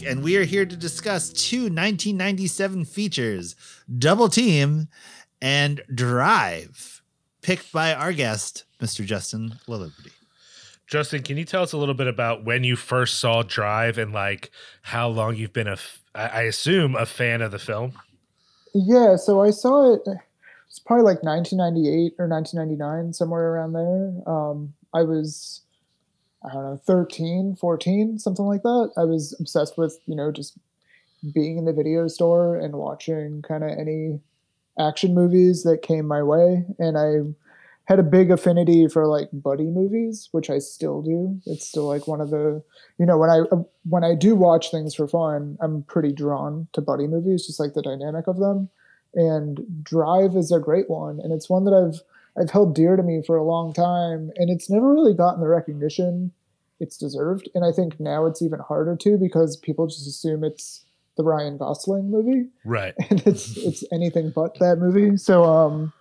And we are here to discuss two 1997 features Double Team and Drive, picked by our guest, Mr. Justin LaLiberty. Justin, can you tell us a little bit about when you first saw Drive and like how long you've been a, f- I I assume, a fan of the film? Yeah, so I saw it. It's probably like 1998 or 1999, somewhere around there. Um, I was, I don't know, 13, 14, something like that. I was obsessed with, you know, just being in the video store and watching kind of any action movies that came my way. And I had a big affinity for like buddy movies, which I still do. It's still like one of the, you know, when I uh, when I do watch things for fun, I'm pretty drawn to buddy movies, just like the dynamic of them. And Drive is a great one, and it's one that I've I've held dear to me for a long time, and it's never really gotten the recognition it's deserved. And I think now it's even harder to because people just assume it's the Ryan Gosling movie, Right. [laughs] and it's it's anything but that movie. So um,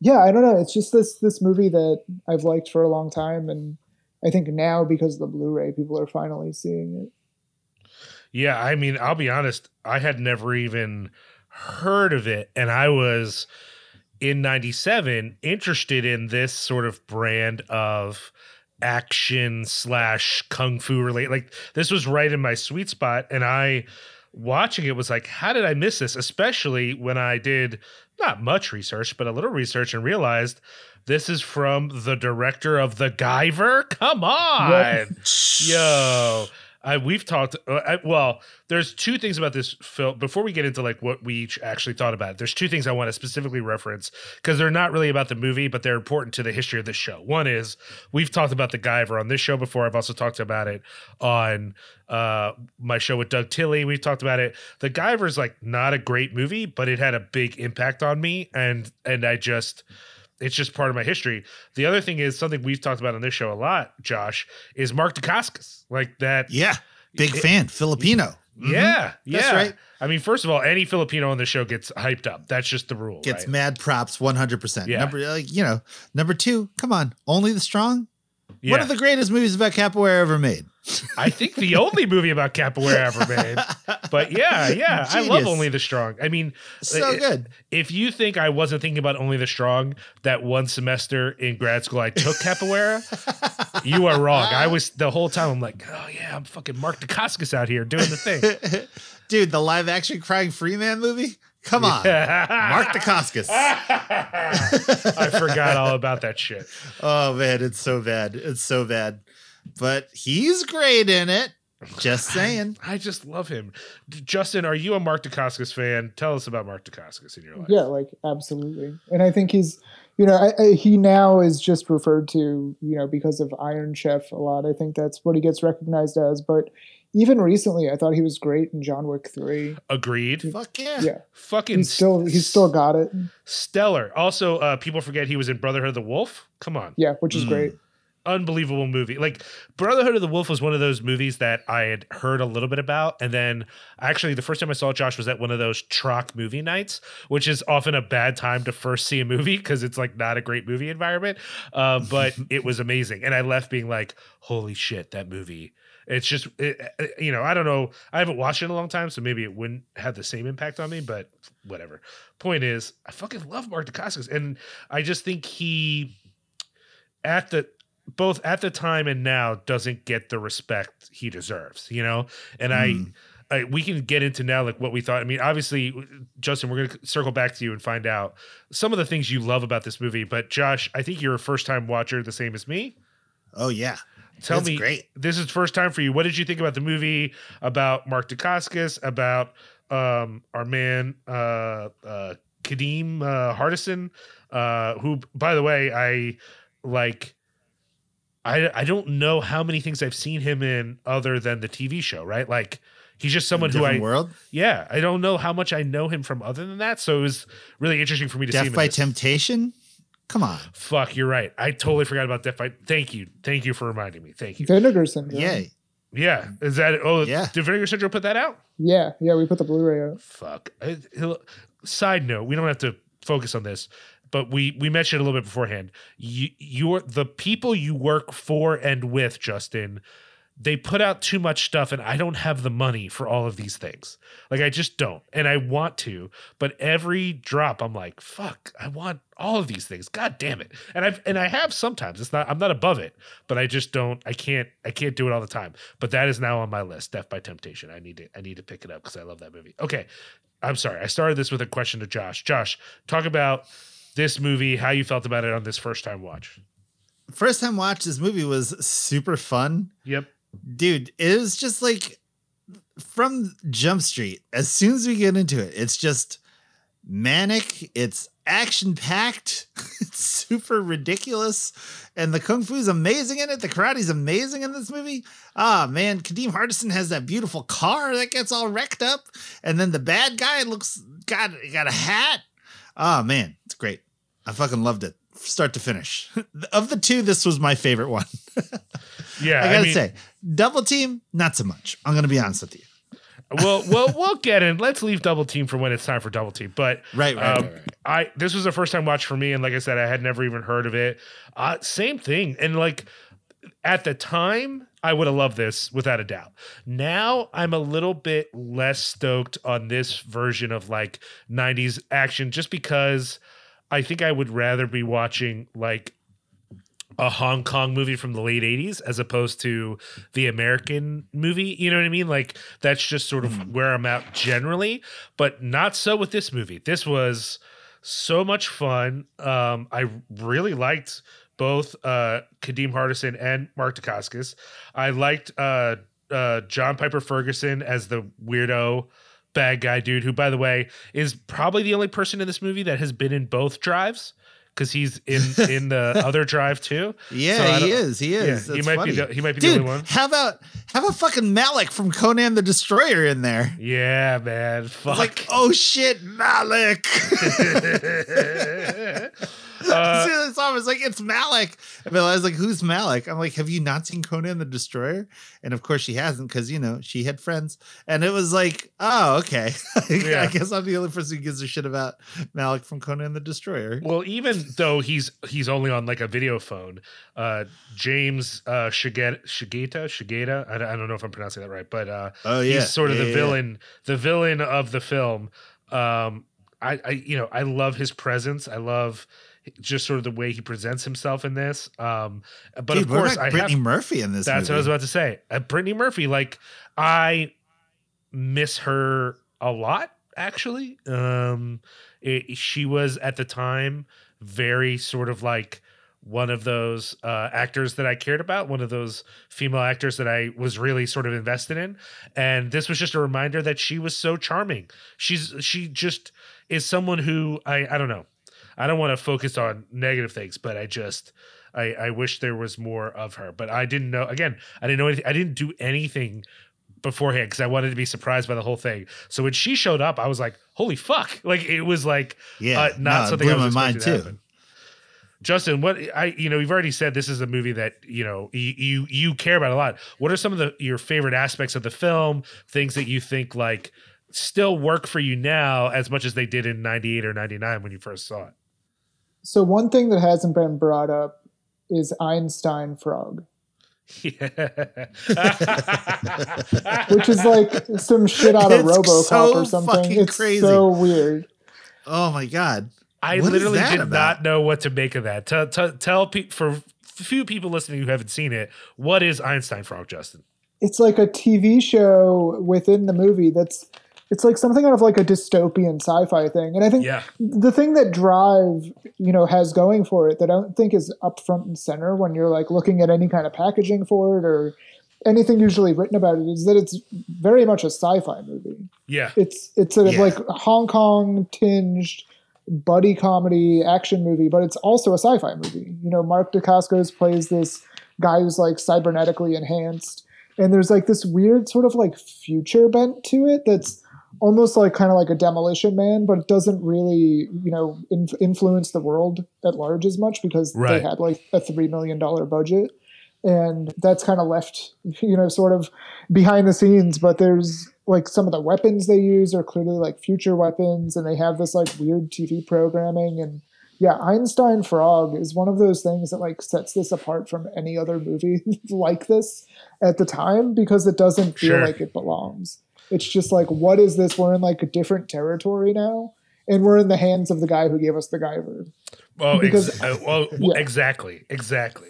yeah, I don't know. It's just this this movie that I've liked for a long time, and I think now because of the Blu-ray, people are finally seeing it. Yeah, I mean, I'll be honest, I had never even heard of it. And I was in 97 interested in this sort of brand of action slash kung fu related. Like, this was right in my sweet spot. And I, watching it, was like, how did I miss this? Especially when I did not much research, but a little research and realized this is from the director of The Guyver. Come on. Yep. [laughs] Yo, I, we've talked. Uh, I, well, there's two things about this film. Before we get into like what we each actually thought about it, there's two things I want to specifically reference because they're not really about the movie, but they're important to the history of this show. One is we've talked about the Guyver on this show before. I've also talked about it on uh, my show with Doug Tilley. We've talked about it. The Guyver is like not a great movie, but it had a big impact on me, and and I just it's just part of my history. The other thing is something we've talked about on this show a lot, Josh, is Mark Dacascos. Like that. Yeah, big It- fan, Filipino. Yeah. Mm-hmm. Yeah. That's right. I mean, first of all, any Filipino on the show gets hyped up. That's just the rule. Gets right? mad props 100%. Yeah. Number, like, you know, number two, come on, Only the Strong? Yeah. One of the greatest movies about capoeira ever made. I think the only movie about capoeira ever made. But yeah, yeah. I love Only the Strong. I mean, So good. if you think I wasn't thinking about Only the Strong that one semester in grad school I took capoeira, [laughs] you are wrong. I was the whole time I'm like, oh yeah, I'm fucking Mark Dacascos out here doing the thing. [laughs] Dude, the live action Crying Freeman movie? Come on. Mark Dacascos. [laughs] I forgot all about that shit. Oh man, it's so bad. It's so bad. But he's great in it. Just saying. I just love him. Justin, are you a Mark Dacascos fan? Tell us about Mark Dacascos in your life. Yeah, like absolutely. And I think he's, you know, I, I, he now is just referred to, you know, because of Iron Chef a lot. I think that's what he gets recognized as. But even recently, I thought he was great in John Wick Three. Agreed. Fuck yeah. Yeah, Fucking he's still he's still got it. stellar. Also, uh, people forget he was in Brotherhood of the Wolf. Come on. Yeah, which is Mm. great. unbelievable movie. Like Brotherhood of the Wolf was one of those movies that I had heard a little bit about, and then actually the first time I saw it, Josh was at one of those Troc movie nights, which is often a bad time to first see a movie because it's like not a great movie environment. Uh, but [laughs] it was amazing, and I left being like, "Holy shit, that movie!" It's just, it, uh, you know, I don't know. I haven't watched it in a long time, so maybe it wouldn't have the same impact on me. But whatever. Point is, I fucking love Mark Dacascos, and I just think he at the both at the time and now doesn't get the respect he deserves, you know? And Mm. I, I we can get into now like what we thought. I mean, obviously, Justin, we're gonna circle back to you and find out some of the things you love about this movie. But Josh, I think you're a first time watcher the same as me. Oh yeah. Tell me great. this is first time for you. What did you think about the movie, about Mark Dacascos, about um our man uh uh Kadeem uh Hardison, uh who by the way, I like I I don't know how many things I've seen him in other than the TV show, right? Like he's just someone who I world. yeah, I don't know how much I know him from other than that. So it was really interesting for me to see Death him in by. Temptation? Come on. Fuck, you're right. I totally forgot about Death by Thank you. Thank you for reminding me. Thank you. Vinegar Syndrome. Yeah. Yeah. Is that oh Yeah. did Vinegar Syndrome put that out? yeah, yeah. We put the Blu-ray out. Fuck. I- he'll- Side note, we don't have to focus on this, but we we mentioned a little bit beforehand. You you're the people you work for and with, Justin, they put out too much stuff and I don't have the money for all of these things. Like I just don't. And I want to, but every drop I'm like, fuck, I want all of these things. God damn it. And I've and I have sometimes. It's not I'm not above it, but I just don't I can't I can't do it all the time. But that is now on my list, Death by Temptation. I need to I need to pick it up because I love that movie. Okay. I'm sorry. I started this with a question to Josh. Josh, talk about this movie, how you felt about it on this first time watch. First time watch this movie was super fun. Yep. Dude it was just like from jump street as soon as we get into it it's just manic it's action packed [laughs] it's super ridiculous and the kung fu is amazing in it the karate's amazing in this movie. Ah man kadeem hardison has that beautiful car that gets all wrecked up and then the bad guy looks got got a hat. Oh man it's great. I fucking loved it start to finish. [laughs] Of the two this was my favorite one. [laughs] Yeah. I gotta mean- say, double team, not so much. I'm gonna be honest with you. well, well, we'll get in. Let's leave double team for when it's time for double team. But Right, right, um, right, right. I this was the first time watch for me, and like I said, I had never even heard of it. Uh, same thing, and like at the time, I would have loved this without a doubt. Now I'm a little bit less stoked on this version of like 90s action, just because I think I would rather be watching like a Hong Kong movie from the late 80s as opposed to the American movie. You know what I mean? Like that's just sort of where I'm at generally, but not so with this movie. This was so much fun. Um, I really liked both uh, Kadeem Hardison and Mark Dacascos. I liked uh, uh, John Pyper-Ferguson as the weirdo bad guy dude, who, by the way, is probably the only person in this movie that has been in both drives because he's in in the [laughs] other drive too. So Yeah, he is. He Yeah, is. he might funny. be the, he might be the only one. how about have a fucking Malik from Conan the Destroyer in there? Yeah, man. Fuck. like, oh shit, Malik. [laughs] [laughs] Uh, [laughs] as soon as I saw I was like, it's Malik. And I was like, who's Malik? I'm like, have you not seen Conan the Destroyer? And of course she hasn't, because you know, she had friends. And it was like, oh, okay. [laughs] Yeah. I guess I'm the only person who gives a shit about Malik from Conan the Destroyer. Well, even though he's he's only on like a video phone, uh, James uh, Shigeta, Shigeta, Shigeta, I, don't- I don't know if I'm pronouncing that right, but uh, Oh yeah. he's sort of Yeah, the villain, the villain of the film. Um, I, I, you know, I love his presence. I love just sort of the way he presents himself in this. Um, but Dude, of course, about I Brittany have, Murphy in this. that's what I was about to say. Uh, Brittany Murphy, like I miss her a lot. Actually, um, it, she was at the time very sort of like one of those uh, actors that I cared about, one of those female actors that I was really sort of invested in, and this was just a reminder that she was so charming. She's she just is someone who I I don't know. I don't want to focus on negative things, but I just I, I wish there was more of her. But I didn't know. Again, I didn't know anything. I didn't do anything beforehand because I wanted to be surprised by the whole thing. So when she showed up, I was like, "Holy fuck!" [laughs] Like it was like Yeah, uh, not no, something I was my mind, to too. happen. Justin, what I you know we've already said this is a movie that you know you you, you care about a lot. What are some of the your favorite aspects of the film? Things that you think like still work for you now as much as they did in 98 or 99 when you first saw it. So one thing that hasn't been brought up is Einstein Frog, Yeah. which is like some shit out of It's RoboCop so or something. fucking It's crazy. so weird. Oh my god. I What is literally did about? not know what to make of that. Tell, tell, tell pe- for few people listening who haven't seen it, what is Einstein Frog, Justin? It's like a TV show within the movie that's it's like something out of like a dystopian sci-fi thing. And I think Yeah. the thing that Drive, you know, has going for it that I don't think is up front and center when you're like looking at any kind of packaging for it or anything usually written about it is that it's very much a sci-fi movie. Yeah. It's it's sort of Yeah. like Hong Kong tinged buddy comedy action movie, but it's also a sci-fi movie. You know, Mark Dacascos plays this guy who's like cybernetically enhanced, and there's like this weird sort of like future bent to it that's almost like kind of like a demolition man, but it doesn't really you know in, influence the world at large as much because Right. they had like a three million dollar budget. And that's kind of left, you know, sort of behind the scenes. But there's like some of the weapons they use are clearly like future weapons, and they have this like weird TV programming. And yeah, Einstein Frog is one of those things that like sets this apart from any other movie [laughs] like this at the time because it doesn't feel Sure. like it belongs. It's just like, what is this? We're in like a different territory now, and we're in the hands of the guy who gave us the Guyver. Well, Because- ex- uh, well [laughs] Yeah. exactly, exactly.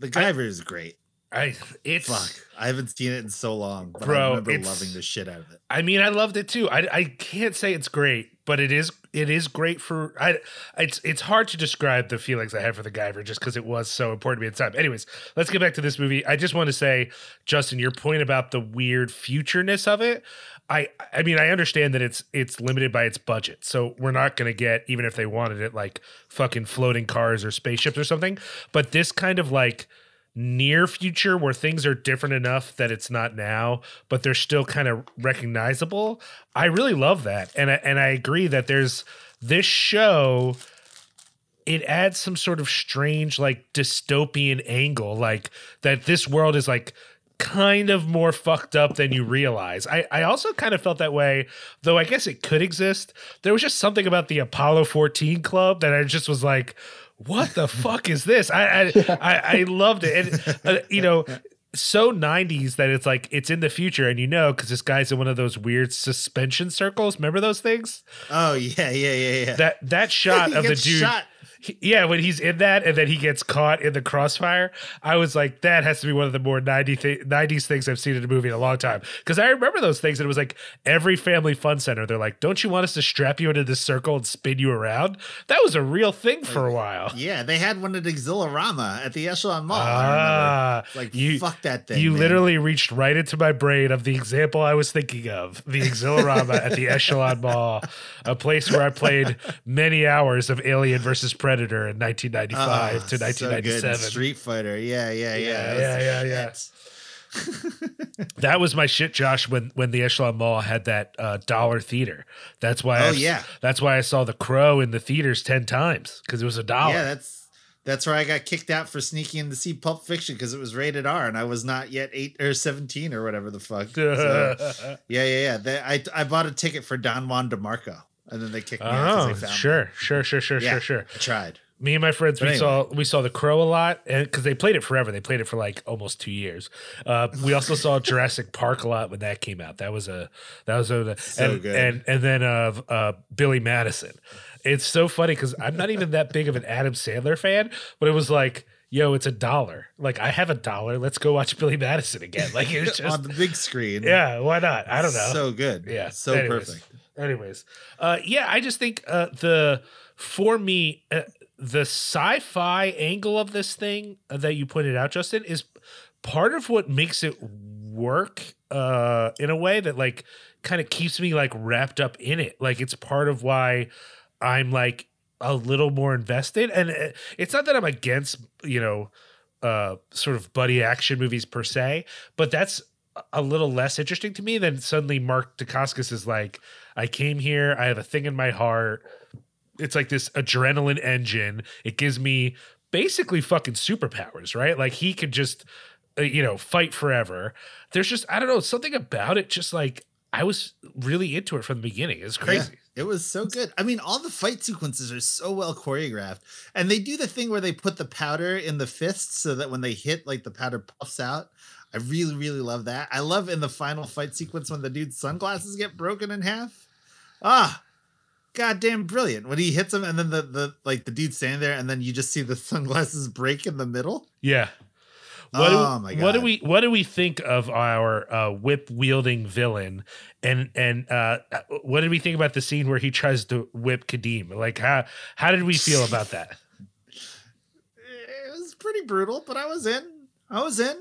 The Guyver is great. I it's Fuck. I haven't seen it in so long, but Bro, I remember loving the shit out of it. I mean, I loved it too. I, I can't say it's great, but it is it is great for I. It's it's hard to describe the feelings I had for the Guyver just because it was so important to me at the time. Anyways, let's get back to this movie. I just want to say, Justin, your point about the weird futureness of it. I I mean, I understand that it's it's limited by its budget, so we're not going to get even if they wanted it like fucking floating cars or spaceships or something. But this kind of like near future where things are different enough that it's not now, but they're still kind of recognizable. I really love that, and I, and I agree that there's this show. It adds some sort of strange, like dystopian angle, like that this world is like kind of more fucked up than you realize. I, I also kind of felt that way, though I guess it could exist. There was just something about the Apollo 14 club that I just was like, what the fuck is this? I I, I, I loved it. And uh, you know, so 90s that it's like it's in the future and you know because this guy's in one of those weird suspension circles. Remember those things? Oh yeah, yeah, yeah, yeah. That that shot [laughs] of the dude shot. Yeah, when he's in that and then he gets caught in the crossfire, I was like, that has to be one of the more 90 th- 90s things I've seen in a movie in a long time. Because I remember those things, and it was like every family fun center, they're like, don't you want us to strap you into this circle and spin you around? That was a real thing for a while. Yeah, they had one at Exilorama at the Echelon Mall. Ah, Like you, fuck that thing. you man. literally reached right into my brain of the example I was thinking of the Exilorama at the [laughs] Echelon Mall, a place where I played many hours of Alien versus Predator in 1995 Oh, to so good. 1997. Street Fighter. Yeah, yeah, yeah. Yeah, That was yeah, yeah, yeah. [laughs] That was my shit, Josh. When when the Echelon Mall had that uh, dollar theater, that's why. Oh, I, yeah. that's why I saw The Crow in the theaters ten times because it was a dollar. Yeah, that's that's where I got kicked out for sneaking in to see Pulp Fiction because it was rated R and I was not yet eight or seventeen or whatever the fuck. So, [laughs] yeah, yeah, yeah. They, I I bought a ticket for Don Juan DeMarco and then they kicked me out oh, because they found me. sure, sure, sure, sure, Yeah. sure, sure. I tried. Me and my friends, But we anyway. saw we saw The Crow a lot, and because they played it forever, they played it for like almost two years. Uh, we also saw [laughs] Jurassic Park a lot when that came out. That was a that was a So and, good. and and then uh, uh, Billy Madison. It's so funny because I'm not even that big of an Adam Sandler fan, but it was like. Yo, it's a dollar. Like I have a dollar. Let's go watch Billy Madison again. Like it was [laughs] just, on the big screen. yeah. Why not? I don't know. So good. Yeah. So anyways. perfect. Anyways, uh, yeah, I just think uh, the for me uh, the sci-fi angle of this thing that you pointed out, Justin, is part of what makes it work uh, in a way that like kind of keeps me like wrapped up in it. Like it's part of why I'm like a little more invested, and uh, it's not that I'm against you know uh sort of buddy action movies per se but that's a little less interesting to me than suddenly Mark Dacascos is like, I came here, I have a thing in my heart. It's like this adrenaline engine. It gives me basically fucking superpowers, right? Like he could just, uh, you know, fight forever. There's just, I don't know, something about it. Just like I was really into it from the beginning. It's crazy. Yeah, it was so good. I mean, all the fight sequences are so well choreographed. And they do the thing where they put the powder in the fists so that when they hit, like the powder puffs out. I really, really love that. I love in the final fight sequence when the dude's sunglasses get broken in half. Ah, goddamn brilliant. When he hits him and then the, the like the dude's standing there and then you just see the [laughs] sunglasses break in the middle. Yeah. What Oh do, my What do we what do we think of our uh, whip wielding villain? And and uh, what did we think about the scene where he tries to whip Kadeem? Like how how did we feel about that? [laughs] It was pretty brutal, but I was in. I was in.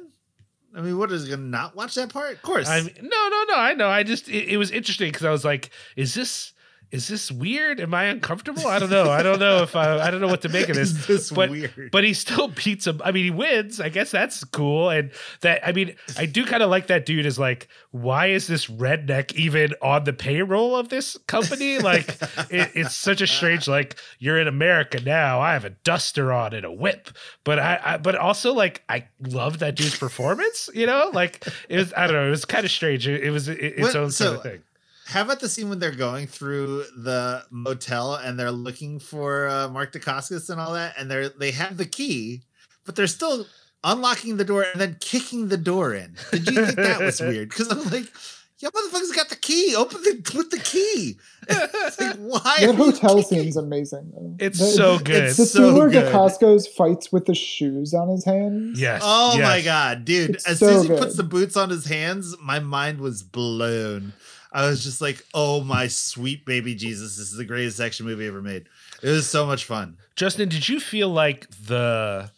I mean, what is gonna not watch that part? Of course. I mean, no, no, no. I know. I just it, it was interesting because I was like, is this is this weird? Am I uncomfortable? I don't know. I don't know if I I don't know what to make of [laughs] this. Is this but, weird? But he still beats him. I mean, he wins. I guess that's cool. And that I mean, I do kind of like that dude. Is like, why is this redneck even on the payroll of this company? Like, [laughs] it, it's such a strange. Like, you're in America now. I have a duster on and a whip. But I, I but also like, I love that dude's performance. You know, like it was. I don't know. It was kind of strange. It, it was it, its What- own so- sort of thing. How about the scene when they're going through the motel and they're looking for uh, Mark Dacascos and all that, and they're they have the key, but they're still unlocking the door and then kicking the door in. Did you think that was [laughs] weird? Because I'm like, yeah, motherfuckers got the key. Open the with the key. It's like, [laughs] why? That hotel kicking- scene's amazing. Though. It's The- so good. It's The so scene where good. Dacascos fights with the shoes on his hands. yes. Oh my god, dude! It's as so soon as he good. puts the boots on his hands, my mind was blown. I was just like, "Oh my sweet baby Jesus! This is the greatest action movie ever made." It was so much fun. Justin, did you feel like the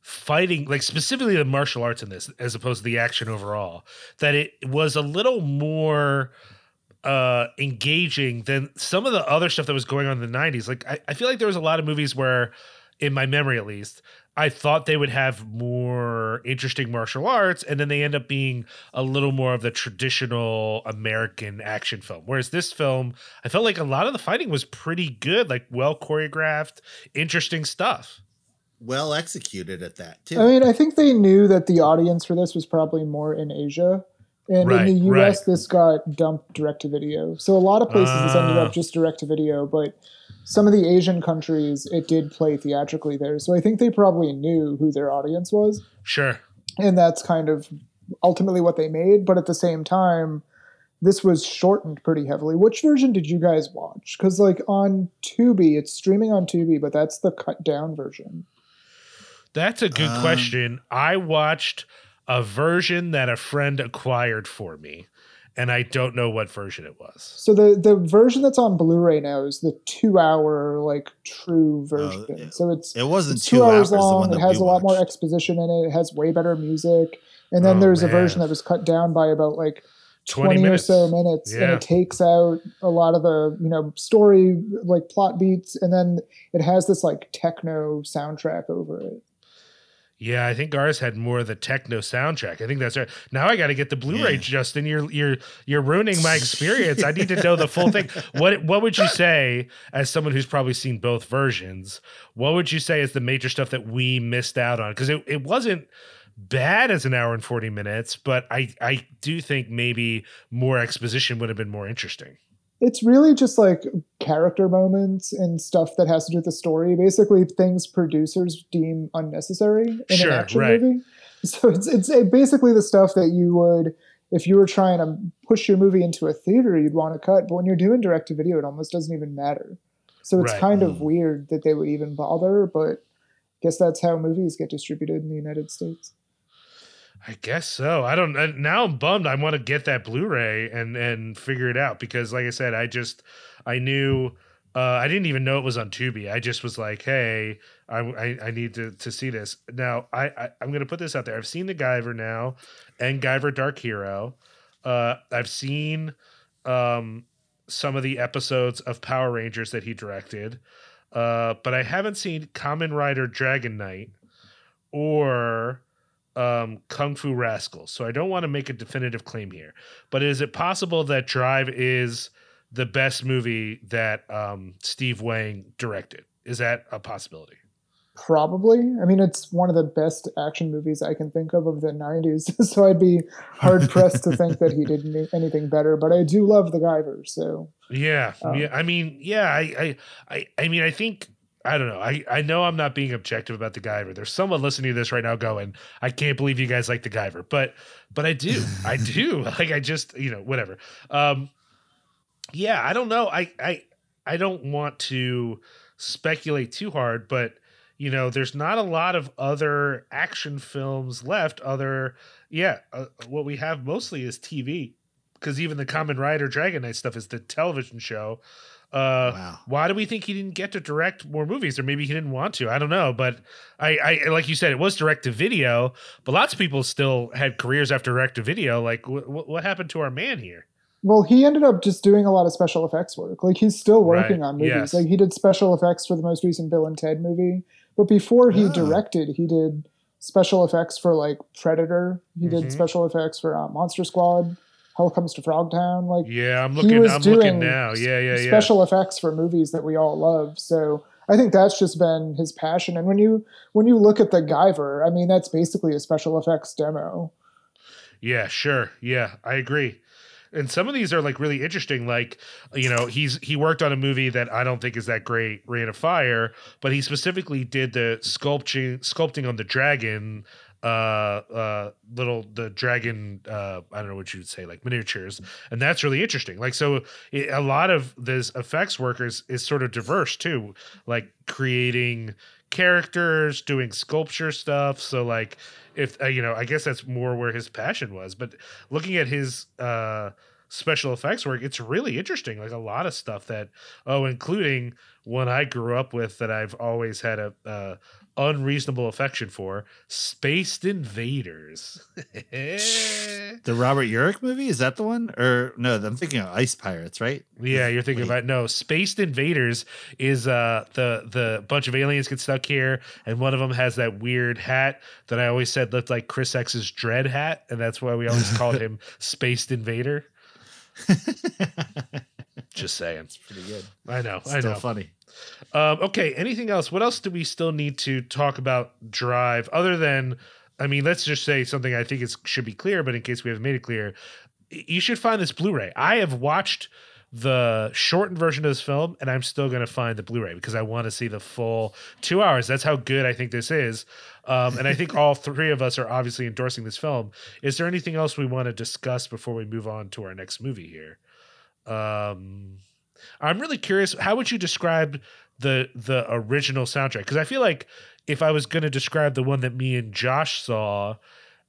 fighting, like specifically the martial arts in this, as opposed to the action overall, that it was a little more uh engaging than some of the other stuff that was going on in the 90s like I, I feel like there was a lot of movies where in my memory at least i thought they would have more interesting martial arts and then they end up being a little more of the traditional american action film whereas this film i felt like a lot of the fighting was pretty good like well choreographed interesting stuff Well executed at that too. I mean, I think they knew that the audience for this was probably more in Asia. And Right, in the US, right. this got dumped direct to video. So a lot of places this ended Ah. up just direct to video, but some of the Asian countries, it did play theatrically there. So I think they probably knew who their audience was. sure And that's kind of ultimately what they made. But at the same time, this was shortened pretty heavily. Which version did you guys watch? Because, like, on Tubi, it's streaming on Tubi, but that's the cut down version. That's a good Um, question. I watched a version that a friend acquired for me, and I don't know what version it was. So the the version that's on Blu-ray now is the two hour like true uh, version. Oh, it- so it's it wasn't it's two, two hours hours. long. It has we a lot more exposition in it. It has way better music. And then Oh, there's a version that was cut down by about like 20 20, or so minutes and it takes out a lot of the you know story like plot beats and then it has this like techno soundtrack over it Yeah, I think ours had more of the techno soundtrack. I think that's right. Now I got to get the Blu-ray, Yeah. Justin. You're you're you're ruining my [laughs] experience. I need to know the full thing. What what would you say as someone who's probably seen both versions? What would you say is the major stuff that we missed out on? Because it, it wasn't bad as an hour and 40 minutes, but I I do think maybe more exposition would have been more interesting. It's really just like character moments and stuff that has to do with the story basically things producers deem unnecessary in Sure, an action right. movie so it's it's basically the stuff that you would if you were trying to push your movie into a theater you'd want to cut but when you're doing direct to video it almost doesn't even matter so it's Right. kind of Mm. weird that they would even bother but I guess that's how movies get distributed in the united states I guess so. I don't. uh, Now I'm bummed. I want to get that Blu-ray and and figure it out because, like I said, I just I knew uh, I didn't even know it was on Tubi. I just was like, hey, I I, I need to to see this. Now I, I I'm gonna put this out there. I've seen the Guyver now and Guyver Dark Hero. Uh, I've seen um some of the episodes of Power Rangers that he directed, uh, but I haven't seen Kamen Rider Dragon Knight or um, Kung Fu Rascals. So I don't want to make a definitive claim here, but is it possible that Drive is the best movie that um, Steve Wang directed? Is that a possibility? Probably. I mean, it's one of the best action movies I can think of of the 90s. [laughs] so I'd be hard pressed to think that he did any- anything better. But I do love The Guyver. So Yeah, Oh. yeah. I mean, yeah. I, I, I, I mean, I think I don't know. I, I know I'm not being objective about the Guyver. There's someone listening to this right now going, "I can't believe you guys like the Guyver," but, but I do. [laughs] I do. [laughs] Like I just, you know, whatever. Um, yeah. I don't know. I, I, I don't want to speculate too hard, but you know, there's not a lot of other action films left. Other, yeah. Uh, what we have mostly is TV because even the Kamen Rider Dragon Knight stuff is the television show. Uh, Wow. Why do we think he didn't get to direct more movies, or maybe he didn't want to? I don't know, but I, I like you said, it was direct to video, but lots of people still had careers after direct to video. Like, wh- wh- what happened to our man here? Well, he ended up just doing a lot of special effects work. Like he's still working Right, on movies. yes. Like he did special effects for the most recent Bill and Ted movie. But before he Ah. directed, he did special effects for like Predator. He Mhm. did special effects for uh, Monster Squad. Hell comes to Frogtown. Like Yeah, I'm looking. I'm looking now. Yeah, yeah, yeah. special effects for movies that we all love. So I think that's just been his passion. And when you when you look at the Guyver, I mean that's basically a special effects demo. Yeah, sure. Yeah, I agree. and some of these are like really interesting like you know he's he worked on a movie that i don't think is that great Reign of Fire but he specifically did the sculpting sculpting on the dragon uh uh little the dragon uh i don't know what you would say like miniatures. And that's really interesting. Like so it, a lot of this effects workers is sort of diverse too like creating characters doing sculpture stuff. So like if uh, you know i guess that's more where his passion was but looking at his uh special effects work it's really interesting. Like a lot of stuff that oh including one i grew up with that i've always had a uh, unreasonable affection for spaced invaders [laughs] The Robert Urich movie is that the one? Or no, I'm thinking of Ice Pirates, right? Yeah, you're thinking Wait. about no. Spaced Invaders is uh the the bunch of aliens get stuck here, and one of them has that weird hat that I always said looked like Chris X's dread hat, and that's why we always called [laughs] him Spaced Invader. [laughs] Just saying. It's pretty good. I know. I Still know. funny. Um, okay. Anything else? What else do we still need to talk about Drive other than? I mean, let's just say something I think it should be clear, but in case we haven't made it clear, you should find this Blu-ray. I have watched the shortened version of this film, and I'm still going to find the Blu-ray because I want to see the full two hours. That's how good I think this is, um, and I think all [laughs] three of us are obviously endorsing this film. Is there anything else we want to discuss before we move on to our next movie here? Um, I'm really curious. How would you describe the the original soundtrack? Because I feel like if I was going to describe the one that me and Josh saw,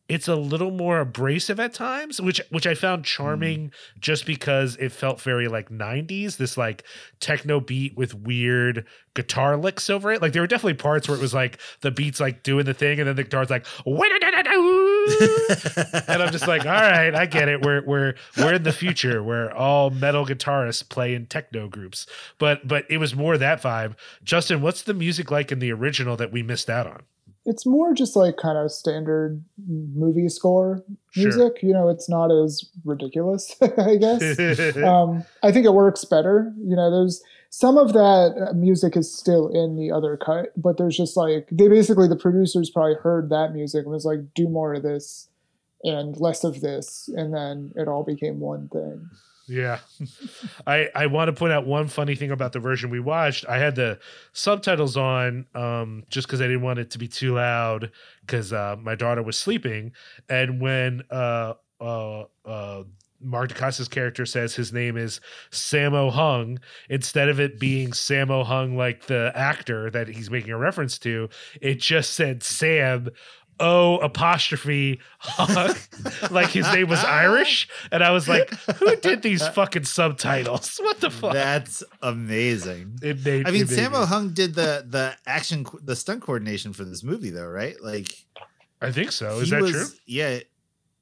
it's a little more abrasive at times, which which I found charming just because it felt very like 90s, this like techno beat with weird guitar licks over it. Like there were definitely parts where it was like the beats like doing the thing and then the guitar's like and I'm just like, all right, I get it. We're we're we're in the future where all metal guitarists play in techno groups. But but it was more that vibe. Justin, what's the music like in the original that we missed out on? It's more just like kind of standard movie score Sure. music. You know, it's not as ridiculous, [laughs] I guess. [laughs] um, I think it works better. You know, there's some of that uh, music is still in the other cut, but there's just like they basically the producers probably heard that music and was like, do more of this and less of this, and then it all became one thing. Yeah. [laughs] I I want to point out one funny thing about the version we watched. I had the subtitles on um just cuz I didn't want it to be too loud cuz uh my daughter was sleeping and when uh uh uh Mark Dacascos's character says his name is Sammo Hung. Instead of it being Sammo Hung like the actor that he's making a reference to, it just said Sam O apostrophe Hung. [laughs] like his name was Irish. And I was like, who did these fucking subtitles? [laughs] What the fuck? That's amazing. it made I mean, Sammo Hung did the the action, the stunt coordination for this movie, though, right? Like, I think so. Is that was- true? Yeah,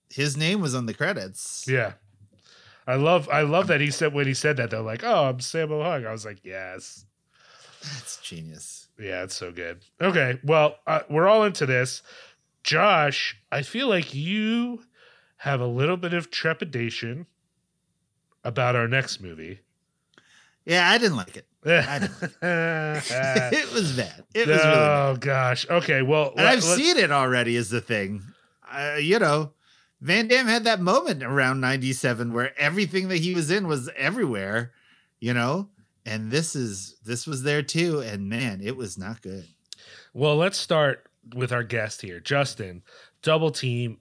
his name was on the credits. Yeah. I love I love that he said when he said that though, like, oh, I'm Sammo Hung. I was like, yes. That's genius. Yeah, it's so good. Okay, well, uh, we're all into this. Josh, I feel like you have a little bit of trepidation about our next movie. Yeah, I didn't like it. [laughs] I oh [laughs] it was bad. It was really bad. Oh gosh. Okay, well, And let- I've seen it already. Is the thing, uh, you know, Van Damme had that moment around '97 where everything that he was in was everywhere, you know, and this is this was there too. And man, it was not good. Well, let's start with our guest here, Justin. Double team.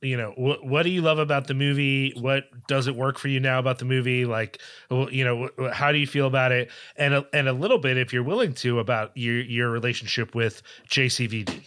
You know, wh- what do you love about the movie? What does it work for you now about the movie? Like, you know, how do you feel about it? And a, and a little bit, if you're willing to, about your your relationship with JCVD.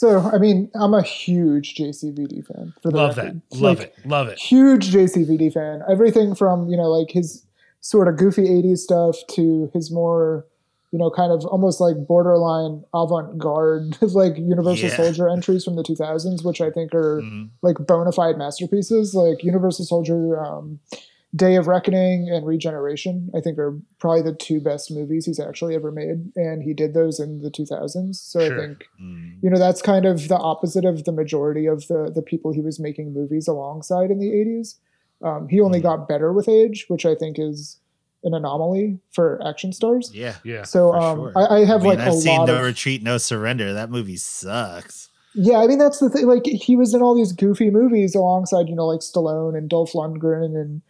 So, I mean, I'm a huge JCVD fan. For the Love that. record. Love Like, it. Love it. huge JCVD fan. Everything from you know like his sort of goofy '80s stuff to his more you know kind of almost like borderline avant-garde [laughs] like Universal Yeah. Soldier entries from the 2000s, which I think are Mhm. like bona fide masterpieces. Like Universal Soldier, um, Day of Reckoning, and Regeneration. I think are probably the two best movies he's actually ever made, and he did those in the 2000s. So Sure. I think Mm. you know that's kind of the opposite of the majority of the the people he was making movies alongside in the 80s um, he only Mhm. got better with age which i think is an anomaly for action stars Yeah. Yeah. so um, sure. I, I have I mean, like I've a seen lot No of Retreat, No Surrender. That movie sucks. Yeah, I mean that's the thing. Like he was in all these goofy movies alongside, you know, like Stallone and Dolph Lundgren and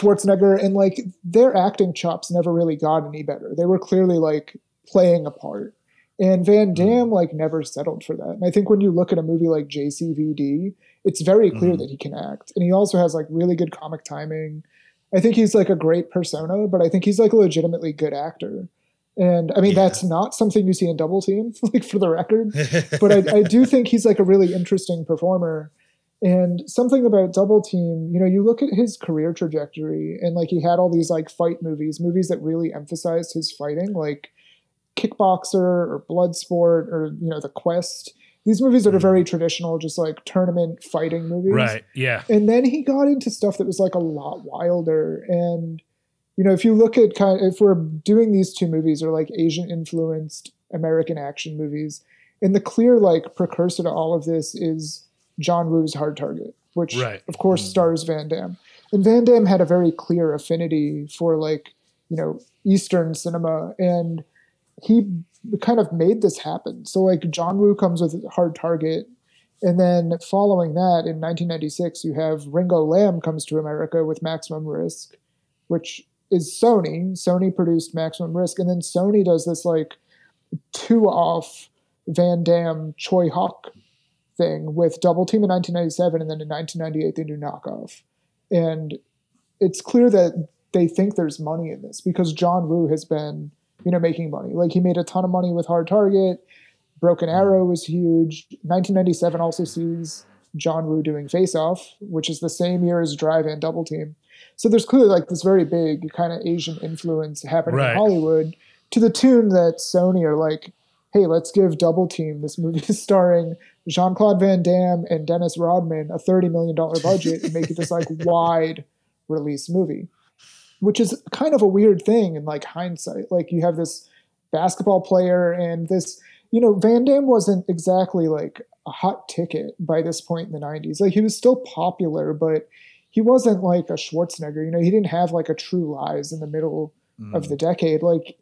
Schwarzenegger, and like their acting chops never really got any better. They were clearly like playing a part, and Van Damme like never settled for that. And I think when you look at a movie like JCVD, it's very clear Mhm. that he can act, and he also has like really good comic timing. I think he's like a great persona, but I think he's like a legitimately good actor. And I mean, Yeah. that's not something you see in Double Team, [laughs] like for the record [laughs] but I, I do think he's like a really interesting performer. And something about Double Team, you know, you look at his career trajectory and like he had all these like fight movies, movies that really emphasized his fighting, like Kickboxer or Bloodsport or, you know, The Quest. These movies that are mm-hmm. very traditional, just like tournament fighting movies. Right. Yeah. And then he got into stuff that was like a lot wilder. And, you know, if you look at kind of, if we're doing these two movies or like Asian influenced American action movies, and the clear like precursor to all of this is John Woo's Hard Target, which Right. of course mm-hmm. stars Van Damme. And Van Damme had a very clear affinity for like, you know, Eastern cinema. And he kind of made this happen. So like John Woo comes with Hard Target, and then following that in 1996, you have Ringo Lam comes to America with Maximum Risk, which is Sony. Sony produced Maximum Risk, and then Sony does this like two off Van Damme Tsui Hark thing with Double Team in 1997, and then in 1998 they do Knockoff, and it's clear that they think there's money in this because John Woo has been you know making money. Like he made a ton of money with Hard Target. Broken Arrow was huge. 1997 also sees John Woo doing Face Off, which is the same year as Drive and Double Team. So there's clearly like this very big kind of Asian influence happening Right. in Hollywood to the tune that Sony are like, hey, let's give Double Team, this movie [laughs] starring Jean Claude Van Damme and Dennis Rodman, a $30 million budget and make it this like [laughs] wide release movie, which is kind of a weird thing in like hindsight. Like you have this basketball player and this, you know, Van Damme wasn't exactly like a hot ticket by this point in the 90s. Like he was still popular, but he wasn't like a Schwarzenegger. You know, he didn't have like a True Lies in the middle Mm. of the decade. Like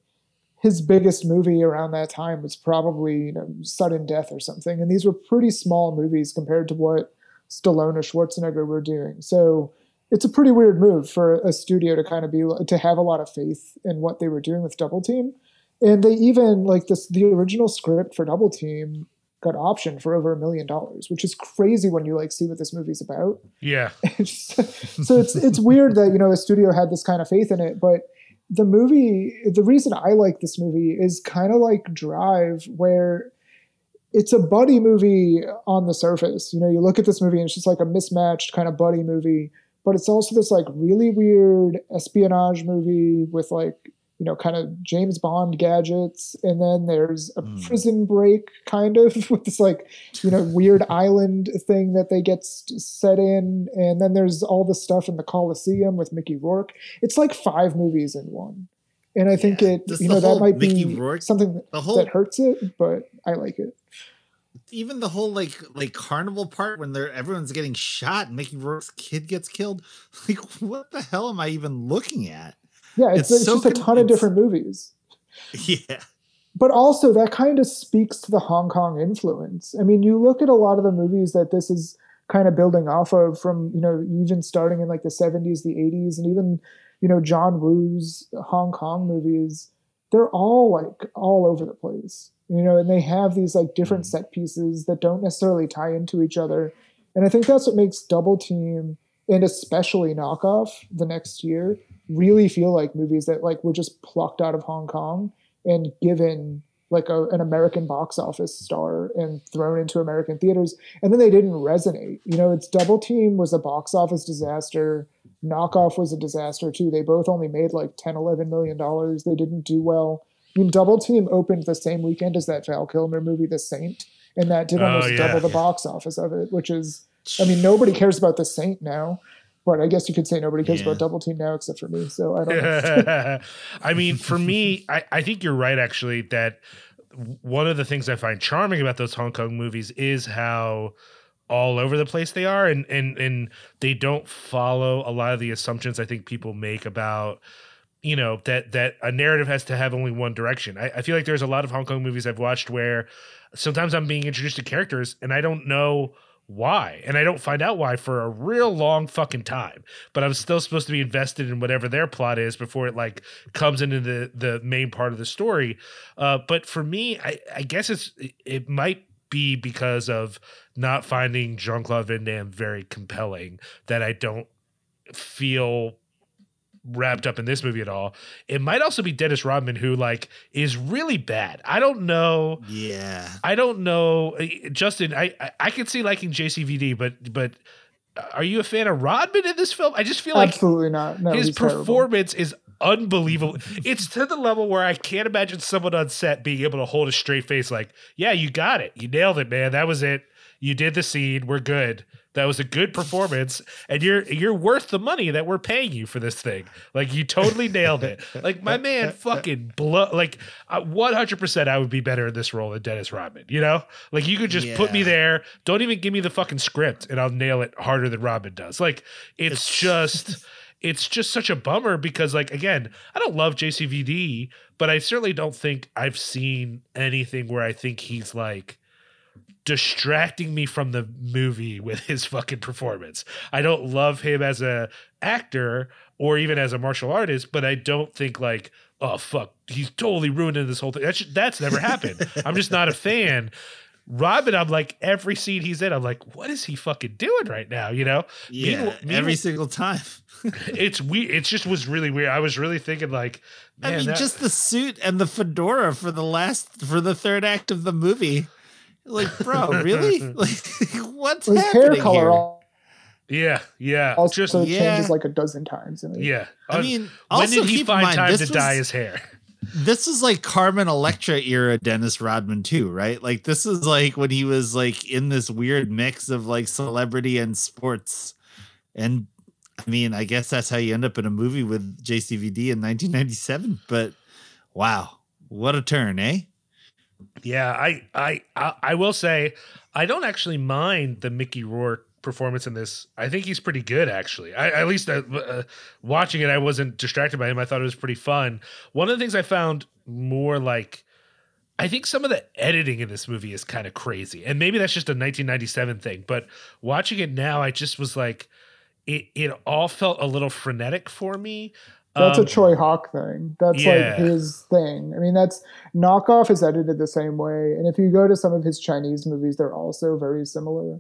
his biggest movie around that time was probably you know Sudden Death or something, and these were pretty small movies compared to what Stallone or Schwarzenegger were doing. So it's a pretty weird move for a studio to kind of be to have a lot of faith in what they were doing with Double Team, and they even like this the original script for Double Team got optioned for over a million dollars, which is crazy when you like see what this movie's about Yeah. [laughs] so it's it's weird that you know the studio had this kind of faith in it but the movie the reason i like this movie is kind of like drive where it's a buddy movie on the surface you know you look at this movie and it's just like a mismatched kind of buddy movie but it's also this like really weird espionage movie with like you know kind of james bond gadgets and then there's a Mm. prison break kind of [laughs] with this like you know weird [laughs] island thing that they get set in and then there's all the stuff in the coliseum with mickey rourke it's like five movies in one and i think Yeah. it Just you know that might Mickey be Rourke- something that, whole that hurts it but i like it even the whole like like carnival part when they're everyone's getting shot and Mickey Rourke's kid gets killed. [laughs] Like what the hell am I even looking at? Yeah it's, It's it's so just a ton of different movies [laughs] Yeah. but also that kind of speaks to the Hong Kong influence. I mean, you look at a lot of the movies that this is kind of building off of from, you know, even starting in like the 70s, the 80s, and even, you know, John Woo's Hong Kong movies, they're all like all over the place, you know, and they have these like different mm. set pieces that don't necessarily tie into each other. And I think that's what makes Double Team and especially Knockoff the next year really feel like movies that like were just plucked out of Hong Kong and given like a, an American box office star and thrown into American theaters. And then they didn't resonate. You know, it's Double Team was a box office disaster. Knockoff was a disaster too. They both only made like 10, 11 million dollars. They didn't do well. I mean, Double Team opened the same weekend as that Val Kilmer movie, The Saint, and that did Oh, almost yeah. double the box office of it, which is, I mean, nobody cares about The Saint now. But I guess you could say nobody cares Yeah. about Double Team now except for me. So I don't know. [laughs] [laughs] I mean, for me, I, I think you're right, actually, that one of the things I find charming about those Hong Kong movies is how all over the place they are and and and they don't follow a lot of the assumptions I think people make about you know that that a narrative has to have only one direction. I, I feel like there's a lot of Hong Kong movies I've watched where sometimes I'm being introduced to characters and I don't know why. And I don't find out why for a real long fucking time. But I'm still supposed to be invested in whatever their plot is before it like comes into the the main part of the story. Uh, but for me, I, I guess it's it might be because of not finding Jean Claude Van Damme very compelling that I don't feel wrapped up in this movie at all. It might also be Dennis Rodman who like is really bad. I don't know. Yeah. I don't know, Uh, Justin. I I, I can see liking JCVD, but but are you a fan of Rodman in this film? I just feel like Absolutely not. No, his he's terrible. performance is unbelievable. it's to the level where I can't imagine someone on set being able to hold a straight face, like, "Yeah, you got it. You nailed it, man. That was it. You did the scene. We're good. That was a good performance, and you're you're worth the money that we're paying you for this thing. Like, you totally nailed it. Like, my man, fucking blow. Like, one hundred percent, I would be better in this role than Dennis Rodman. You know, like you could just put me there. Don't even give me the fucking script, and I'll nail it harder than Rodman does. Like, it's It's- just [laughs] it's just such a bummer because like again i don't love jcvd but i certainly don't think i've seen anything where i think he's like distracting me from the movie with his fucking performance i don't love him as a actor or even as a martial artist but i don't think like oh fuck he's totally ruining this whole thing that's that's never happened [laughs] i'm just not a fan Robin, I'm like every scene he's in, I'm like, what is he fucking doing right now? You know, Yeah. Meanwhile- every single time. [laughs] it's weird. It just was really weird. I was really thinking like, I mean, that- just the suit and the fedora for the last for the third act of the movie. Like, bro, [laughs] really? Like, [laughs] what's His happening hair color here? al- yeah, yeah, also just yeah. changes like a dozen times. In it. yeah. I Uh, mean, when also did he keep in find mind, time this to dye was- his hair? [laughs] this is like Carmen Electra era Dennis Rodman too, right? Like this is like when he was like in this weird mix of like celebrity and sports. And I mean, I guess that's how you end up in a movie with JCVD in 1997. But wow, what a turn, eh? Yeah, I, I, I, will say, I don't actually mind the Mickey Rourke performance in this. I think he's pretty good, actually. I, at least uh, uh, watching it, I wasn't distracted by him. I thought it was pretty fun. One of the things I found more like, I think some of the editing in this movie is kind of crazy, and maybe that's just a 1997 thing. But watching it now, I just was like, it, it all felt a little frenetic for me. That's Um, a Tsui Hark thing. That's yeah. like his thing. I mean, that's knockoff is edited the same way. And if you go to some of his Chinese movies, they're also very similar.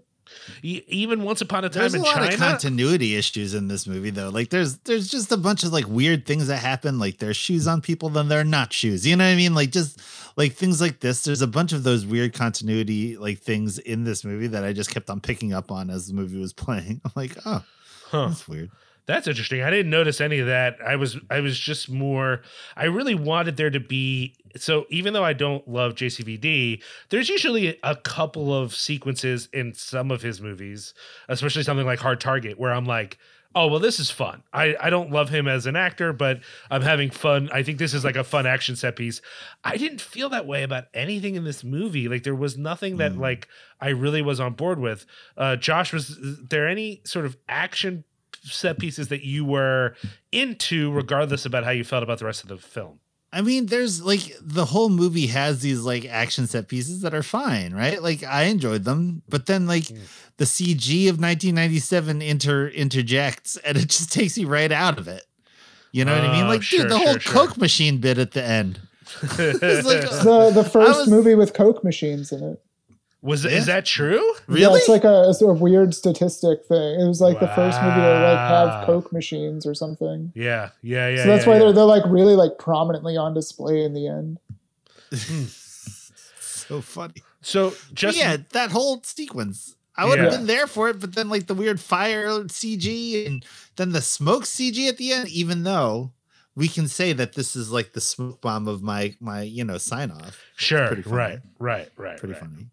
even Once Upon a Time There's a in lot China. of continuity issues in this movie though. Like there's there's just a bunch of like weird things that happen. Like there's shoes on people, then they're not shoes. You know what I mean? Like just like things like this. There's a bunch of those weird continuity like things in this movie that I just kept on picking up on as the movie was playing. [laughs] I'm like, oh, huh. that's weird. That's interesting. I didn't notice any of that. I was I was just more I really wanted there to be so even though I don't love JCVD, there's usually a couple of sequences in some of his movies, especially something like Hard Target, where I'm like, oh well, this is fun. I, I don't love him as an actor, but I'm having fun. I think this is like a fun action set piece. I didn't feel that way about anything in this movie. Like there was nothing that Mm. like I really was on board with. Uh Josh, was there any sort of action set pieces that you were into, regardless about how you felt about the rest of the film. I mean, there's like the whole movie has these like action set pieces that are fine, right? Like I enjoyed them, but then like Mm. the CG of 1997 inter interjects and it just [laughs] takes you right out of it. You know what I mean? Oh, Like, sure, dude, the whole sure, sure. Coke machine bit at the end. [laughs] [laughs] Like, the the first was- movie with Coke machines in it. Was Yeah. is that true? Really? Yeah, it's like a, it's a weird statistic thing. It was like the first movie to like have Coke machines or something. Yeah, yeah, yeah. so that's yeah, why yeah. they're they're like really like prominently on display in the end. Hmm. [laughs] so funny. So just yeah, that whole sequence. I would have been there for it, but then like the weird fire CG and then the smoke CG at the end, even though we can say that this is like the smoke bomb of my my you know sign off. sure, right, right, right, Pretty right. funny.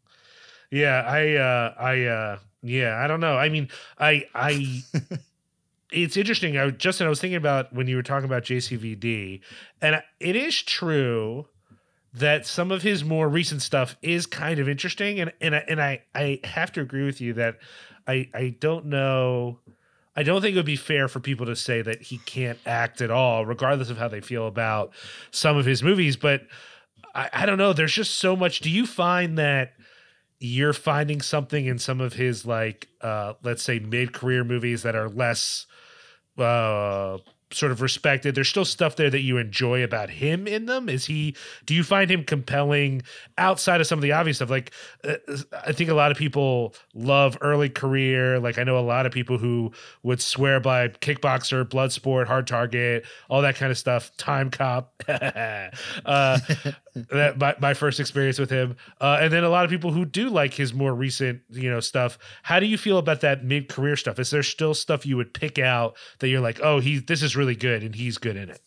Yeah, I, uh, I, uh, yeah, I don't know. I mean, I, I, [laughs] it's interesting. I Justin, I was thinking about when you were talking about JCVD, and it is true that some of his more recent stuff is kind of interesting, and and I, and I, I have to agree with you that I, I don't know. I don't think it would be fair for people to say that he can't act at all, regardless of how they feel about some of his movies. But I, I don't know. There's just so much. Do you find that you're finding something in some of his like uh let's say mid-career movies that are less uh sort of respected there's still stuff there that you enjoy about him in them? Is he do you find him compelling outside of some of the obvious stuff? Like uh, i think a lot of people love early career. Like i know a lot of people who would swear by kickboxer bloodsport hard target all that kind of stuff Timecop. [laughs] Uh that my, my first experience with him uh and then a lot of people who do like his more recent you know stuff how do you feel about that mid-career stuff is there still stuff you would pick out that you're like oh he this is really good and he's good in it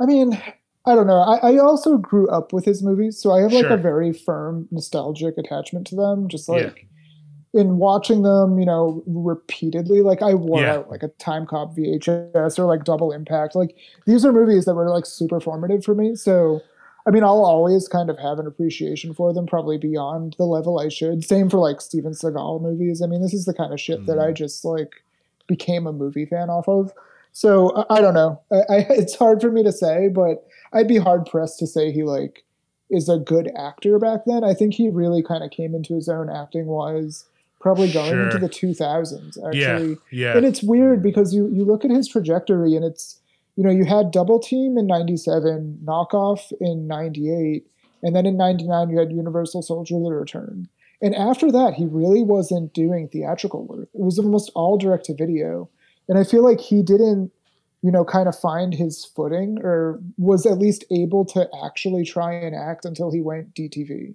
I mean, I don't know. I, I also grew up with his movies, so I have like Sure. a very firm nostalgic attachment to them. Just Yeah. like in watching them, you know, repeatedly. Like I wore Yeah. out like a Timecop VHS or like Double Impact. Like these are movies that were like super formative for me. So I mean, I'll always kind of have an appreciation for them, probably beyond the level I should. Same for like Steven Seagal movies. I mean, this is the kind of shit that I mm. just like became a movie fan off of. So I, I don't know. I, I, [laughs] it's hard for me to say, but I'd be hard pressed to say he like is a good actor back then. I think he really kind of came into his own acting wise, probably going into the 2000s. Actually, yeah yeah and it's weird because you you look at his trajectory and it's you know you had double team in 97 knockoff in 98 and then in 99 you had universal soldier the return and after that he really wasn't doing theatrical work. It was almost all direct to video and i feel like he didn't you know kind of find his footing or was at least able to actually try and act until he went dtv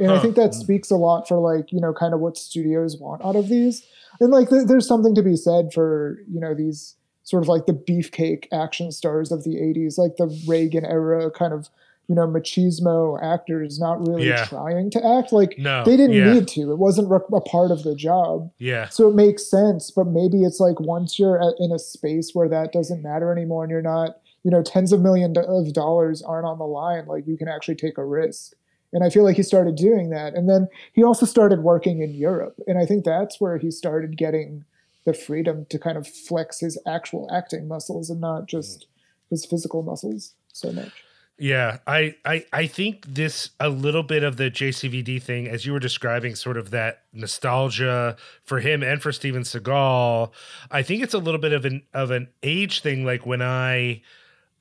and i think that speaks a lot for like you know kind of what studios want out of these. And like th- there's something to be said for you know these sort of like the beefcake action stars of the 80s like the reagan era kind of you know machismo actors not really Yeah. trying to act. Like no they didn't yeah, need to. It wasn't re- a part of the job. Yeah. So it makes sense but maybe it's like once you're at, in a space where that doesn't matter anymore and you're not you know tens of millions of dollars aren't on the line like you can actually take a risk. And i feel like he started doing that. And then he also started working in europe. And i think that's where he started getting the freedom to kind of flex his actual acting muscles and not just his physical muscles so much Yeah, I, I I think this a little bit of the JCVD thing, as you were describing, sort of that nostalgia for him and for Steven Seagal. I think it's a little bit of an of an age thing. Like when I,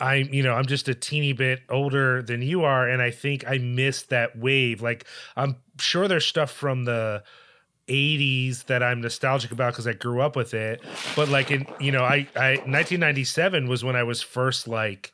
I'm you know I'm just a teeny bit older than you are, and I think I missed that wave. Like I'm sure there's stuff from the 80s that I'm nostalgic about because I grew up with it. But like in you know I I 1997 was when I was first like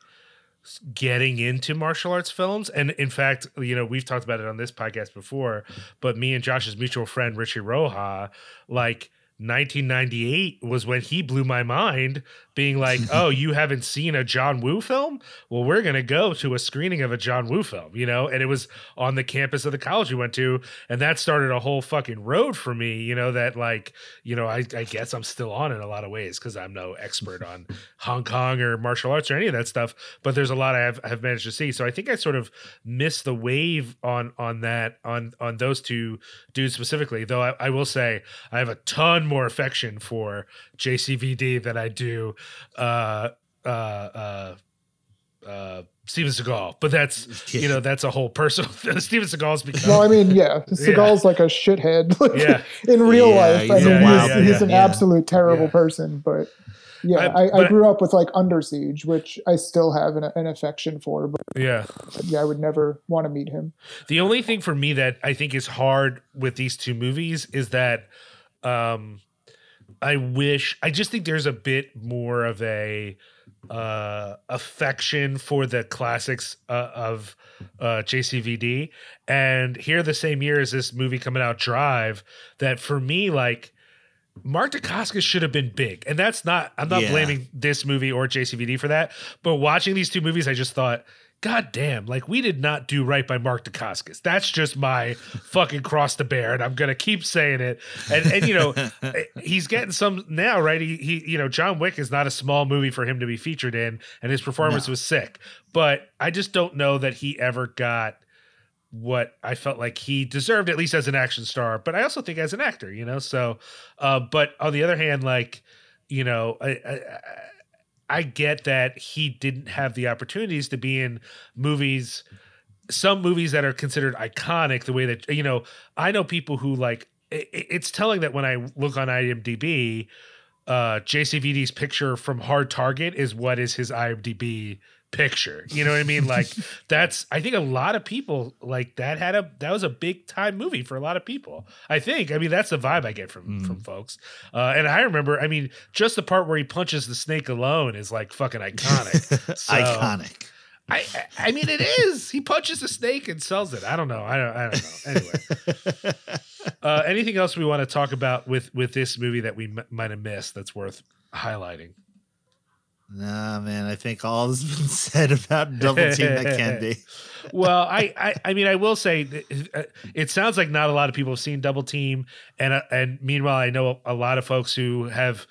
getting into martial arts films. And in fact, you know, we've talked about it on this podcast before, but me and Josh's mutual friend, Richie Roja, like 1998 was when he blew my mind, being like, [laughs] oh, you haven't seen a John Woo film? Well, we're going to go to a screening of a John Woo film, you know? And it was on the campus of the college we went to. And that started a whole fucking road for me, you know, that like, you know, I, I guess I'm still on in a lot of ways because I'm no expert on [laughs] Hong Kong or martial arts or any of that stuff. But there's a lot I have, have managed to see. So I think I sort of missed the wave on on that on on those two dudes specifically. Though I, I will say I have a ton more affection for JCVD than I do uh uh uh uh Steven Seagal. But that's [laughs] you know, that's a whole personal [laughs] Steven Seagal's become well i mean yeah [laughs] seagal's like a shithead Yeah. in real Yeah, life i he's a mean wild he's, he's guy. an Yeah. absolute terrible Yeah. person but yeah I- I, I, but- grew up with like under siege which i still have an, an affection for but yeah. yeah i would never want to meet him The only thing for me that I think is hard with these two movies is that um I wish I just think there's a bit more of a uh affection for the classics uh, of uh JCVD and here the same year as this movie coming out Drive that for me like Mark Dacascos should have been big. And that's not I'm not Yeah. blaming this movie or JCVD for that, but watching these two movies I just thought God damn, like we did not do right by Mark Dacascos. That's just my [laughs] fucking cross to bear, and I'm gonna keep saying it. And and you know, [laughs] he's getting some now, right? He he, you know, John Wick is not a small movie for him to be featured in, and his performance was sick. But I just don't know that he ever got what I felt like he deserved, at least as an action star. But I also think as an actor, you know. So, uh, but on the other hand, like you know, I, I, I get that he didn't have the opportunities to be in movies, some movies that are considered iconic. The way that you know, I know people who like. i- i- It's telling that when I look on IMDb, uh, JCVD's picture from Hard Target is what is his IMDb picture. You know what I mean? Like [laughs] that's I think a lot of people like that had a that was a big time movie for a lot of people. I think. I mean that's the vibe I get from Mm. from folks. Uh, and I remember, I mean, just the part where he punches the snake alone is like fucking iconic. [laughs] So, Iconic. I, I mean it is. He punches the snake and sells it. I don't know. I don't I don't know. Anyway. [laughs] Uh, anything else we want to talk about with with this movie that we m- might have missed that's worth highlighting? Nah, man. I think all has been [laughs] said about double team that can be. [laughs] well, I, I, I mean, I will say, uh, it sounds like not a lot of people have seen Double Team, and uh, and meanwhile, I know a lot of folks who have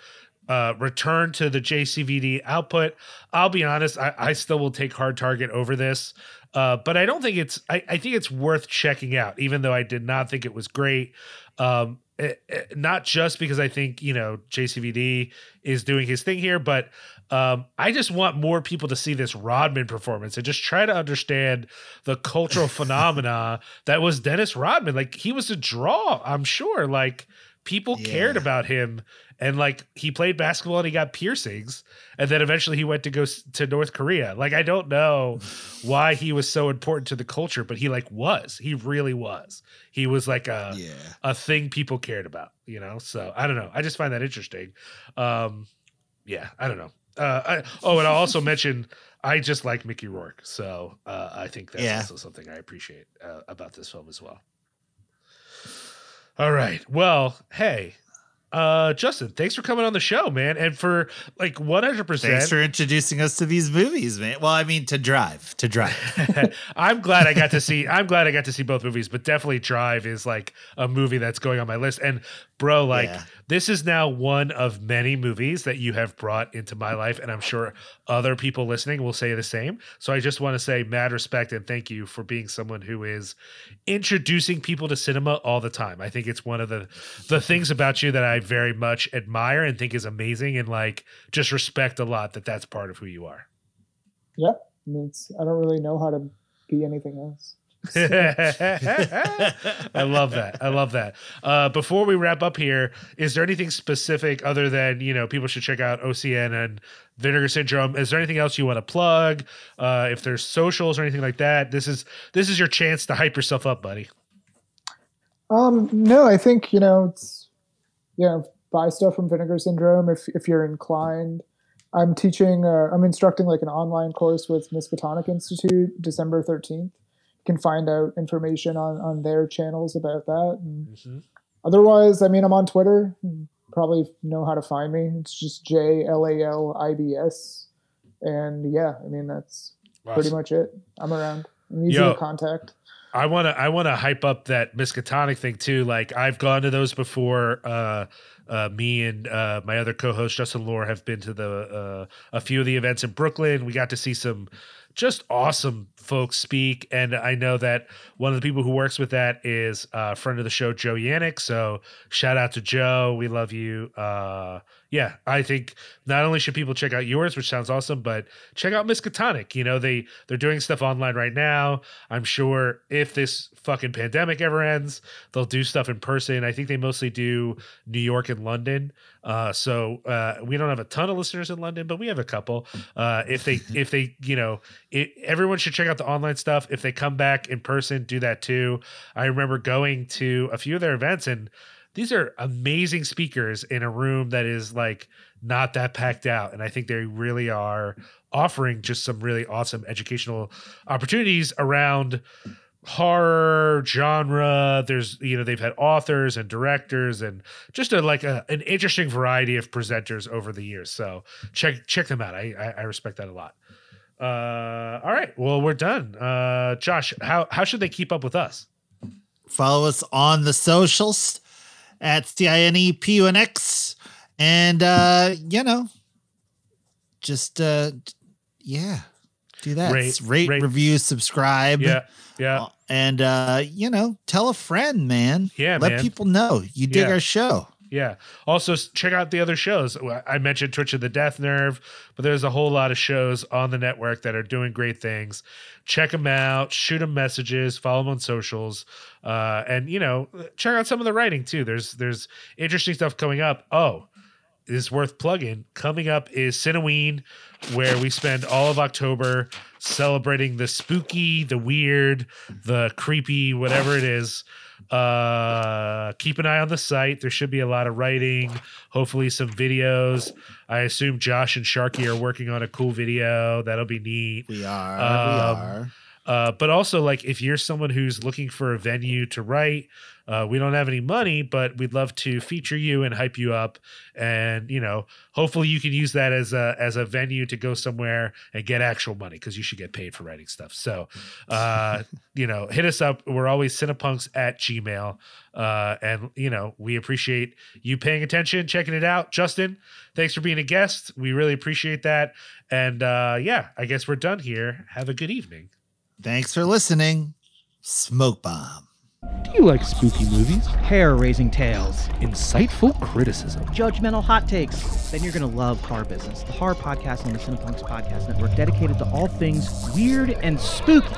uh, returned to the JCVD output. I'll be honest, I, I still will take Hard Target over this, uh, but I don't think it's. I, I think it's worth checking out, even though I did not think it was great. Um, eh, eh, not just because I think you know JCVD is doing his thing here, but um, I just want more people to see this Rodman performance and just try to understand the cultural [laughs] phenomena that was Dennis Rodman. Like he was a draw, I'm sure. Like people cared about him, and like he played basketball and he got piercings, and then eventually he went to go to North Korea. Like I don't know [sighs] why he was so important to the culture, but he like was. He really was. He was like a Yeah. a thing people cared about, you know? So I don't know. I just find that interesting. Um, yeah, I don't know. Uh, I, oh, and I'll also [laughs] mention I just like Mickey Rourke. So uh, I think that's Yeah. also something I appreciate uh, about this film as well. All right. Well, hey, uh, Justin, thanks for coming on the show, man. And for like 100%. Thanks for introducing us to these movies, man. Well, I mean, to drive, to drive. [laughs] I'm glad I got to see. I'm glad I got to see both movies, but definitely Drive is like a movie that's going on my list. And bro, like Yeah. this is now one of many movies that you have brought into my life, and I'm sure other people listening will say the same. So I just want to say mad respect and thank you for being someone who is introducing people to cinema all the time. I think it's one of the the things about you that I very much admire and think is amazing, and like just respect a lot that that's part of who you are. I mean, it's, I don't really know how to be anything else. [laughs] I love that. I love that. Uh, before we wrap up here, is there anything specific other than you know people should check out OCN and Vinegar Syndrome? Is there anything else you want to plug? Uh, if there's socials or anything like that, this is this is your chance to hype yourself up, buddy. Um, no, I think you know it's you know buy stuff from Vinegar Syndrome if if you're inclined. I'm teaching. Uh, I'm instructing like an online course with Miskatonic Institute, December thirteenth. Can find out information on on their channels about that. And otherwise, I mean, I'm on Twitter. You probably know how to find me. It's just J L A L I B S, and yeah, I mean that's pretty much it. I'm around. I'm easy Yo. to contact. I want to I want to hype up that Miskatonic thing too. Like I've gone to those before. Uh, uh, me and uh, my other co-host Justin Lore have been to the uh, a few of the events in Brooklyn. We got to see some just awesome folks speak, and I know that one of the people who works with that is a friend of the show, Joe Yannick. So shout out to Joe. We love you. Uh, yeah, I think not only should people check out yours, which sounds awesome, but check out Miskatonic. You know they they're doing stuff online right now. I'm sure if this fucking pandemic ever ends, they'll do stuff in person. I think they mostly do New York and London. Uh, so uh, we don't have a ton of listeners in London, but we have a couple. Uh, if they, if they, you know, it, everyone should check out the online stuff. If they come back in person, do that too. I remember going to a few of their events, and these are amazing speakers in a room that is like not that packed out, and I think they really are offering just some really awesome educational opportunities around horror genre there's you know they've had authors and directors and just a like a, an interesting variety of presenters over the years so check check them out i i, I respect that a lot uh all right well we're done uh josh how how should they keep up with us Follow us on the socials at C I N E P U N X. And, uh, you know, just, uh, yeah, do that. Rate- Rate, rate. review, subscribe. yeah yeah And, uh, you know, tell a friend, man. Yeah, Let man. people know you dig Yeah. our show. Yeah. Also, check out the other shows. I mentioned Twitch of the Death Nerve, but there's a whole lot of shows on the network that are doing great things. Check them out. Shoot them messages. Follow them on socials, uh, and you know, check out some of the writing too. There's there's interesting stuff coming up. Oh, is worth plugging. Coming up is Cineween, where we spend all of October celebrating the spooky, the weird, the creepy, whatever it is. Uh, keep an eye on the site. There should be a lot of writing, hopefully some videos. I assume Josh and Sharky are working on a cool video. That'll be neat. We are. Um, we are. Uh, but also, like, if you're someone who's looking for a venue to write, uh, we don't have any money, but we'd love to feature you and hype you up. And you know, hopefully, you can use that as a as a venue to go somewhere and get actual money because you should get paid for writing stuff. So, uh, [laughs] you know, hit us up. We're always cinepunx at Gmail, uh, and you know, we appreciate you paying attention, checking it out. Justin, thanks for being a guest. We really appreciate that. And uh, yeah, I guess we're done here. Have a good evening. Thanks for listening. Smoke bomb. Do you like spooky movies? hair raising tales, Insightful criticism? judgmental hot takes, then you're going to love Horror Business, the horror podcast on the Cinepunx Podcast Network dedicated to all things weird and spooky.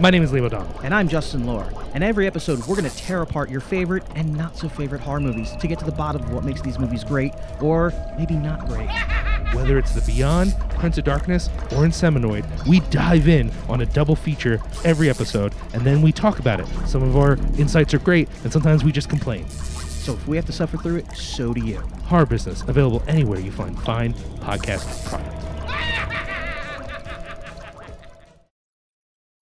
My name is Leo O'Donnell. And I'm Justin Lohr. And every episode, we're going to tear apart your favorite and not so favorite horror movies to get to the bottom of what makes these movies great or maybe not great. [laughs] Whether it's The Beyond, Prince of Darkness, or *In Inseminoid, we dive in on a double feature every episode, and then we talk about it. Some of our insights are great, and sometimes we just complain. So if we have to suffer through it, so do you. Horror Business, available anywhere you find fine podcast products. [laughs]